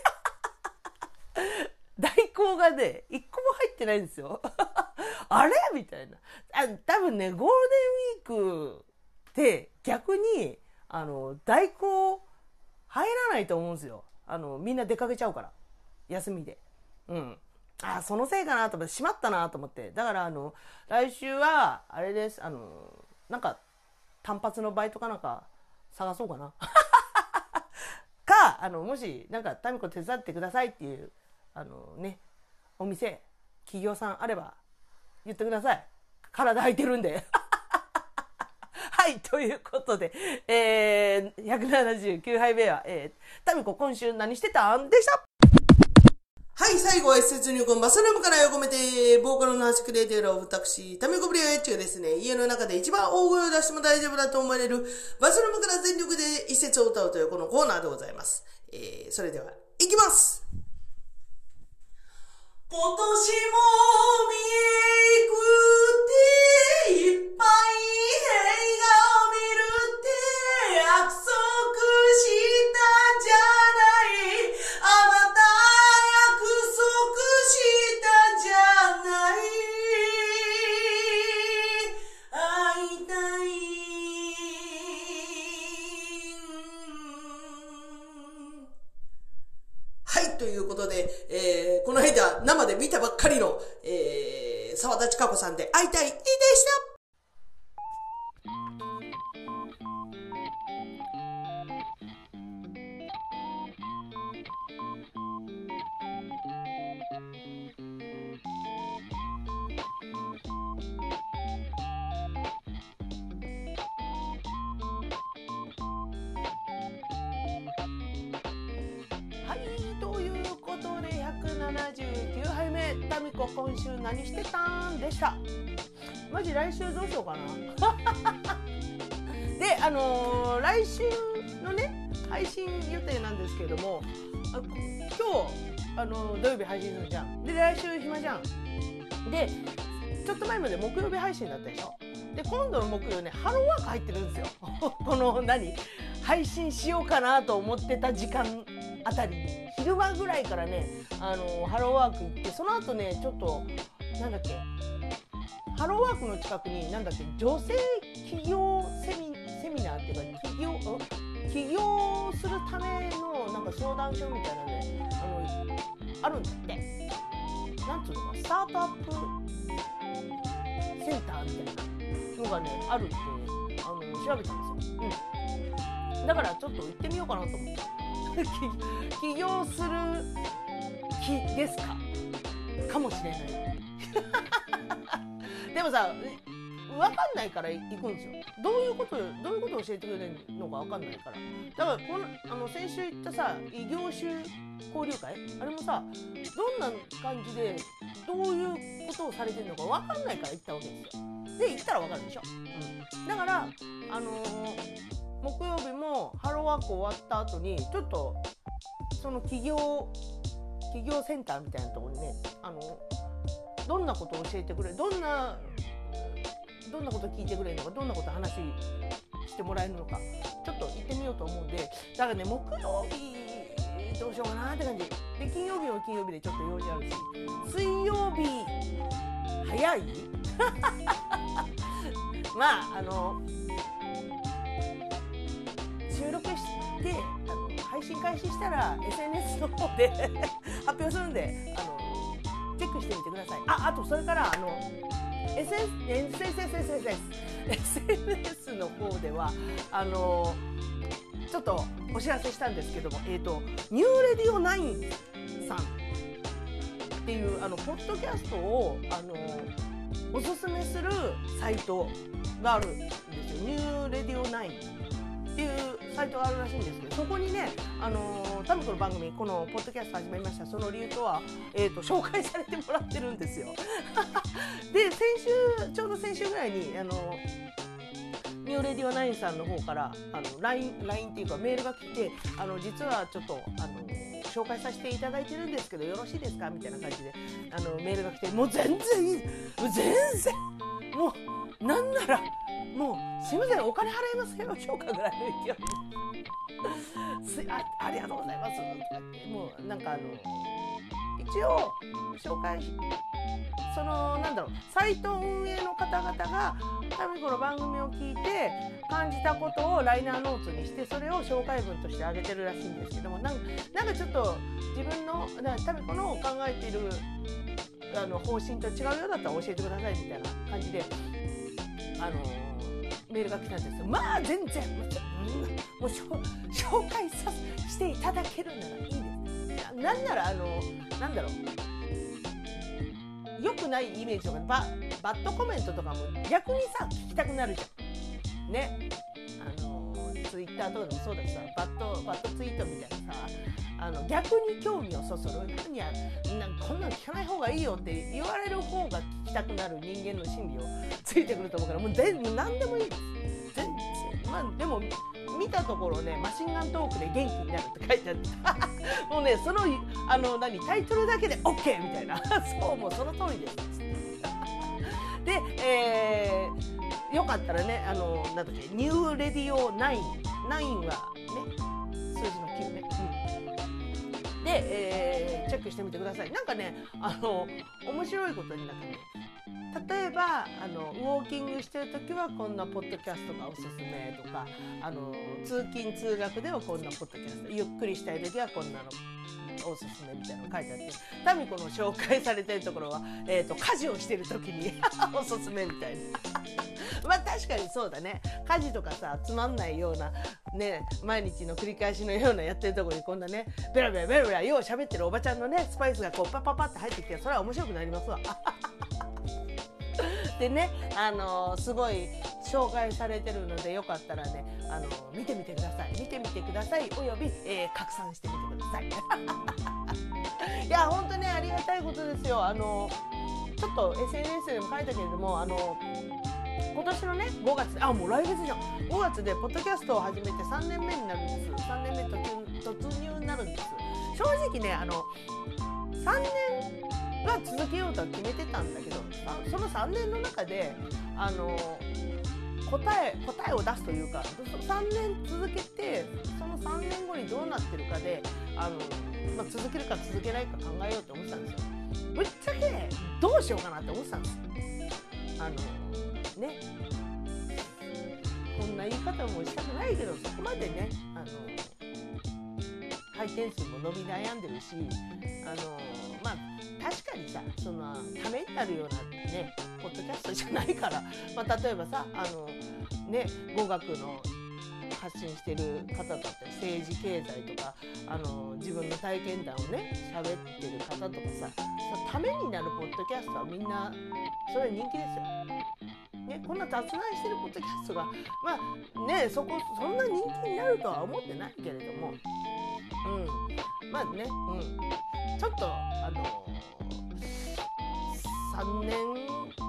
代行がね、一個も入ってないんですよ。あれ？みたいな。あ多分ね、ゴールデンウィークって逆に、あの、代行入らないと思うんですよ。あの、みんな出かけちゃうから。休みで。うん。あ、そのせいかなと思って、しまったなと思って。だから、あの、来週は、あれです。あの、なんか、単発のバイトかなんか探そうかな。か、あの、もし、なんか、タミコ手伝ってくださいっていう、あのね、お店、企業さんあれば、言ってください。体空いてるんで。はい、ということで、えー、179杯目は、えー、タミコ今週何してたんでしたはい、最後は SS 入魂バスルームから横めて、ボーカルの端くれている私、タミコブリアエッチがですね、家の中で一番大声を出しても大丈夫だと思われる、バスルームから全力で一節を歌うというこのコーナーでございます。えー、それでは、いきます今年も見えくていっぱい映画を見るって約束したじゃ。ん生で見たばっかりの、えー、沢田千佳子さんで会いたいでした。今週何してたんでした？マジ来週どうしようかな？であのー、来週のね配信予定なんですけれども今日あのー、土曜日配信するじゃん。で来週暇じゃん。でちょっと前まで木曜日配信だったでしょ？で今度の木曜ねハローワーク入ってるんですよ。この何？配信しようかなと思ってた時間あたり。に昼間ぐらいからねあのハローワーク行ってその後ねちょっとなんだっけハローワークの近くになんだっけ女性起業セミセミナーっていうか起業起業するためのなんか相談所みたいなねあのあるんだって。なんつうのかスタートアップセンターみたいなのがねあるってあの調調べたんですよ、うん、だからちょっと行ってみようかなと思って。起業する気ですか？かもしれない。でもさ分かんないから行くんですよ。どういうことどういうことを教えてくれるのか分かんないから。だからこのあの先週言ったさ異業種交流会？あれもさどんな感じでどういうことをされてるのか分かんないから行ったわけですよ。で行ったら分かるでしょ、うん、だからあのー、もハローワーク終わった後にちょっとその企業企業センターみたいなところにねあのどんなことを教えてくれどんなどんなこと聞いてくれるのかどんなこと話してもらえるのかちょっと行ってみようと思うんでだからね木曜日どうしようかなって感じ。で金曜日は金曜日でちょっと用事あるし水曜日早い？まああの録してあの配信開始したら SNS の方で 発表するんであのチェックしてみてくださいああとそれからあの SNS の方ではあのちょっとお知らせしたんですけども、えーと、ニューレディオ9さんっていうあのポッドキャストをあのおすすめするサイトがあるんですよ。ニューレディオ9っていうサイトがあるらしいんですけどそこにね、あのー、タミコの番組このポッドキャスト始まりましたその理由とは、えーと、紹介されてもらってるんですよ。で先週ちょうど先週ぐらいに、あのー、ニューレディオナインさんの方からあの LINE, LINE っていうかメールが来てあの実はちょっとあの紹介させていただいてるんですけどよろしいですか？みたいな感じであのメールが来てもう全然いい全然もうなんならもうすいませんお金払いますよ評価ぐらいの勢いすあありがとうございます。とかってもうなんかあの一応紹介そのなんだろうサイト運営の方々がタミコの番組を聞いて感じたことをライナーノーツにしてそれを紹介文としてあげてるらしいんですけどもなんなんかちょっと自分のタミコの考えているあの方針と違うようだったら教えてくださいみたいな感じであのメールが来たんですよ。まあ全然。もうもう紹介さしていただけるならいいです。ななんならあのなんだろう。良くないイメージとかババッドコメントとかも逆にさ聞きたくなるじゃん。ね。ターとかでもそうだしさバッドバッドツイートみたいなさあの逆に興味をそそる。何やなんこんなの聞かない方がいいよって言われる方が聞きたくなる人間の心理をついてくると思うからもう全部何でもいいです。全然まあでも見たところねマシンガントークで元気になるって書いてあった。もうねそのあの何タイトルだけで OK みたいな。そうもうその通りです。で、えー、よかったらねあのなんだっけニューレディオ9 9はね数字の9ね、うん、で、えー、チェックしてみてください。なんかねあの面白いことになんかね例えばあのウォーキングしてる時はこんなポッドキャストがおすすめとかあの通勤通学ではこんなポッドキャストゆっくりしたい時はこんなの。おすすめみたいなの書いてあってタミコの紹介されてるところは、えーと、家事をしてる時に おすすめみたいな まあ確かにそうだね家事とかさつまんないようなね毎日の繰り返しのようなやってるところにこんなねベラベラベラベラよう喋ってるおばちゃんのねスパイスがこうパッパッパって入ってきてそれは面白くなりますわ。でね、あのー、すごい紹介されてるのでよかったらね、あのー、見てみてください。見てみてください。および、えー、拡散してみてください。いや本当ねありがたいことですよ。あのちょっと SNS でも書いたけれどもあの今年のね5月あもう来月じゃん。5月でポッドキャストを始めて3年目になるんです。3年目突突入になるんです。正直ねあの3年は続けようとは決めてたんだけどその3年の中であの答え答えを出すというか3年続けてその3年後にどうなってるかであの、まあ、続けるか続けないか考えようと思ってたんですよ。ぶっちゃけどうしようかなって思ってたんですあのねこんな言い方もしたくないけどそこまでねあの回転数も伸び悩んでるしあのまあ確かにさそのためになるようなねポッドキャストじゃないから、まあ、例えばさあのね語学の発信してる方だったり政治経済とかあの自分の体験談をね喋ってる方とかさためになるポッドキャストはみんなそれ人気ですよ。ね、こんな雑談してるポッドキャストがまあねそこそんな人気になるとは思ってないけれどもうん。まあね、うん、ちょっとあの3年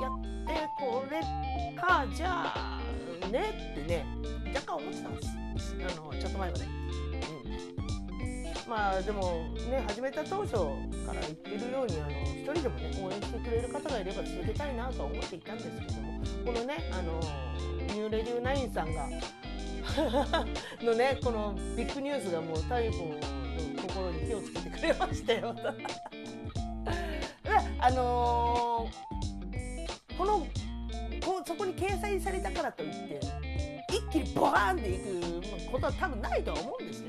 やってこれかじゃあねってね若干思ってたんです。あのちょっと前まで。うん、まあでもね始めた当初から言ってるようにあの一人でもね応援してくれる方がいれば続けたいなとは思っていたんですけどもこのねあのニューレディーナインさんがのねこのビッグニュースがもう太鼓の心に火をつけてくれましたよ。あのー、このこそこに掲載されたからといって一気にボーンっていくことは多分ないとは思うんですけど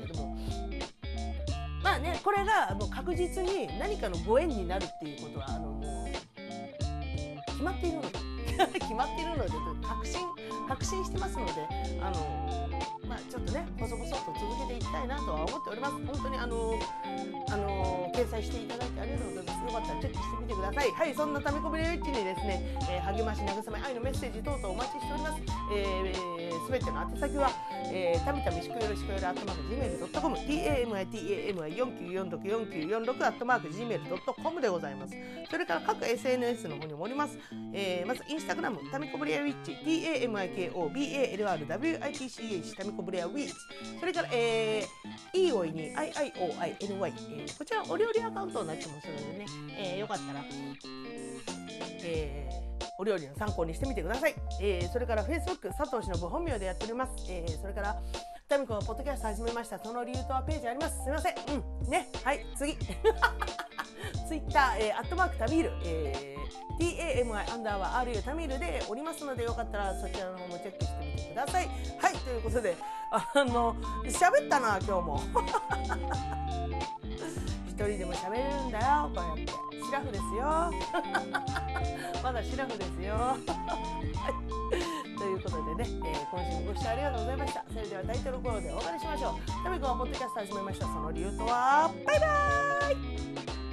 ねこれがもう確実に何かのご縁になるっていうことはあのもう決まっているので。決まっているので確信確信してますのであのまあちょっとね細々と続けていきたいなとは思っております。本当にあのあの掲載していただいてありがとうございます。よかったらチェックしてみてください。はいそんなためこぶれッチにですね、えー、励まし慰め愛のメッセージ等々お待ちしております、えー、すべての宛先は、えー、たみたみしくよろしくよろあっとまく gmail.com tamitamy49464946 あっとマーク gmail.com でございますそれから各 SNS の方にもおります、えー、まずインスタグラムたみこぶれウィッチ tamikobalrwitch たみこぶれウィッチそれから、えー、いいおいに iioiny、えー、こちらお料理アカウントになってますのでね、えー、よかったら、えー、お料理の参考にしてみてください。えー、それから Facebook 佐藤氏の本名でやっております。えー、それからからタミコのポッドキャスト始めました。その理由とはページあります。すいません。うん。ね。はい。次。ツイッター、えー、アットマークタミール、えー、TAMI アンダーは RU タミールでおりますので、よかったらそちらの方もチェックしてみてください。はい。ということで、あの、喋ったな、今日も。一人でも喋れるんだよこうやって。シラフですよ。まだシラフですよ。はい。ということでね、えー、今週もご視聴ありがとうございました。それではタイトルコールでお別れしましょう。タミコはポッドキャスト始めました。その理由とはバイバーイ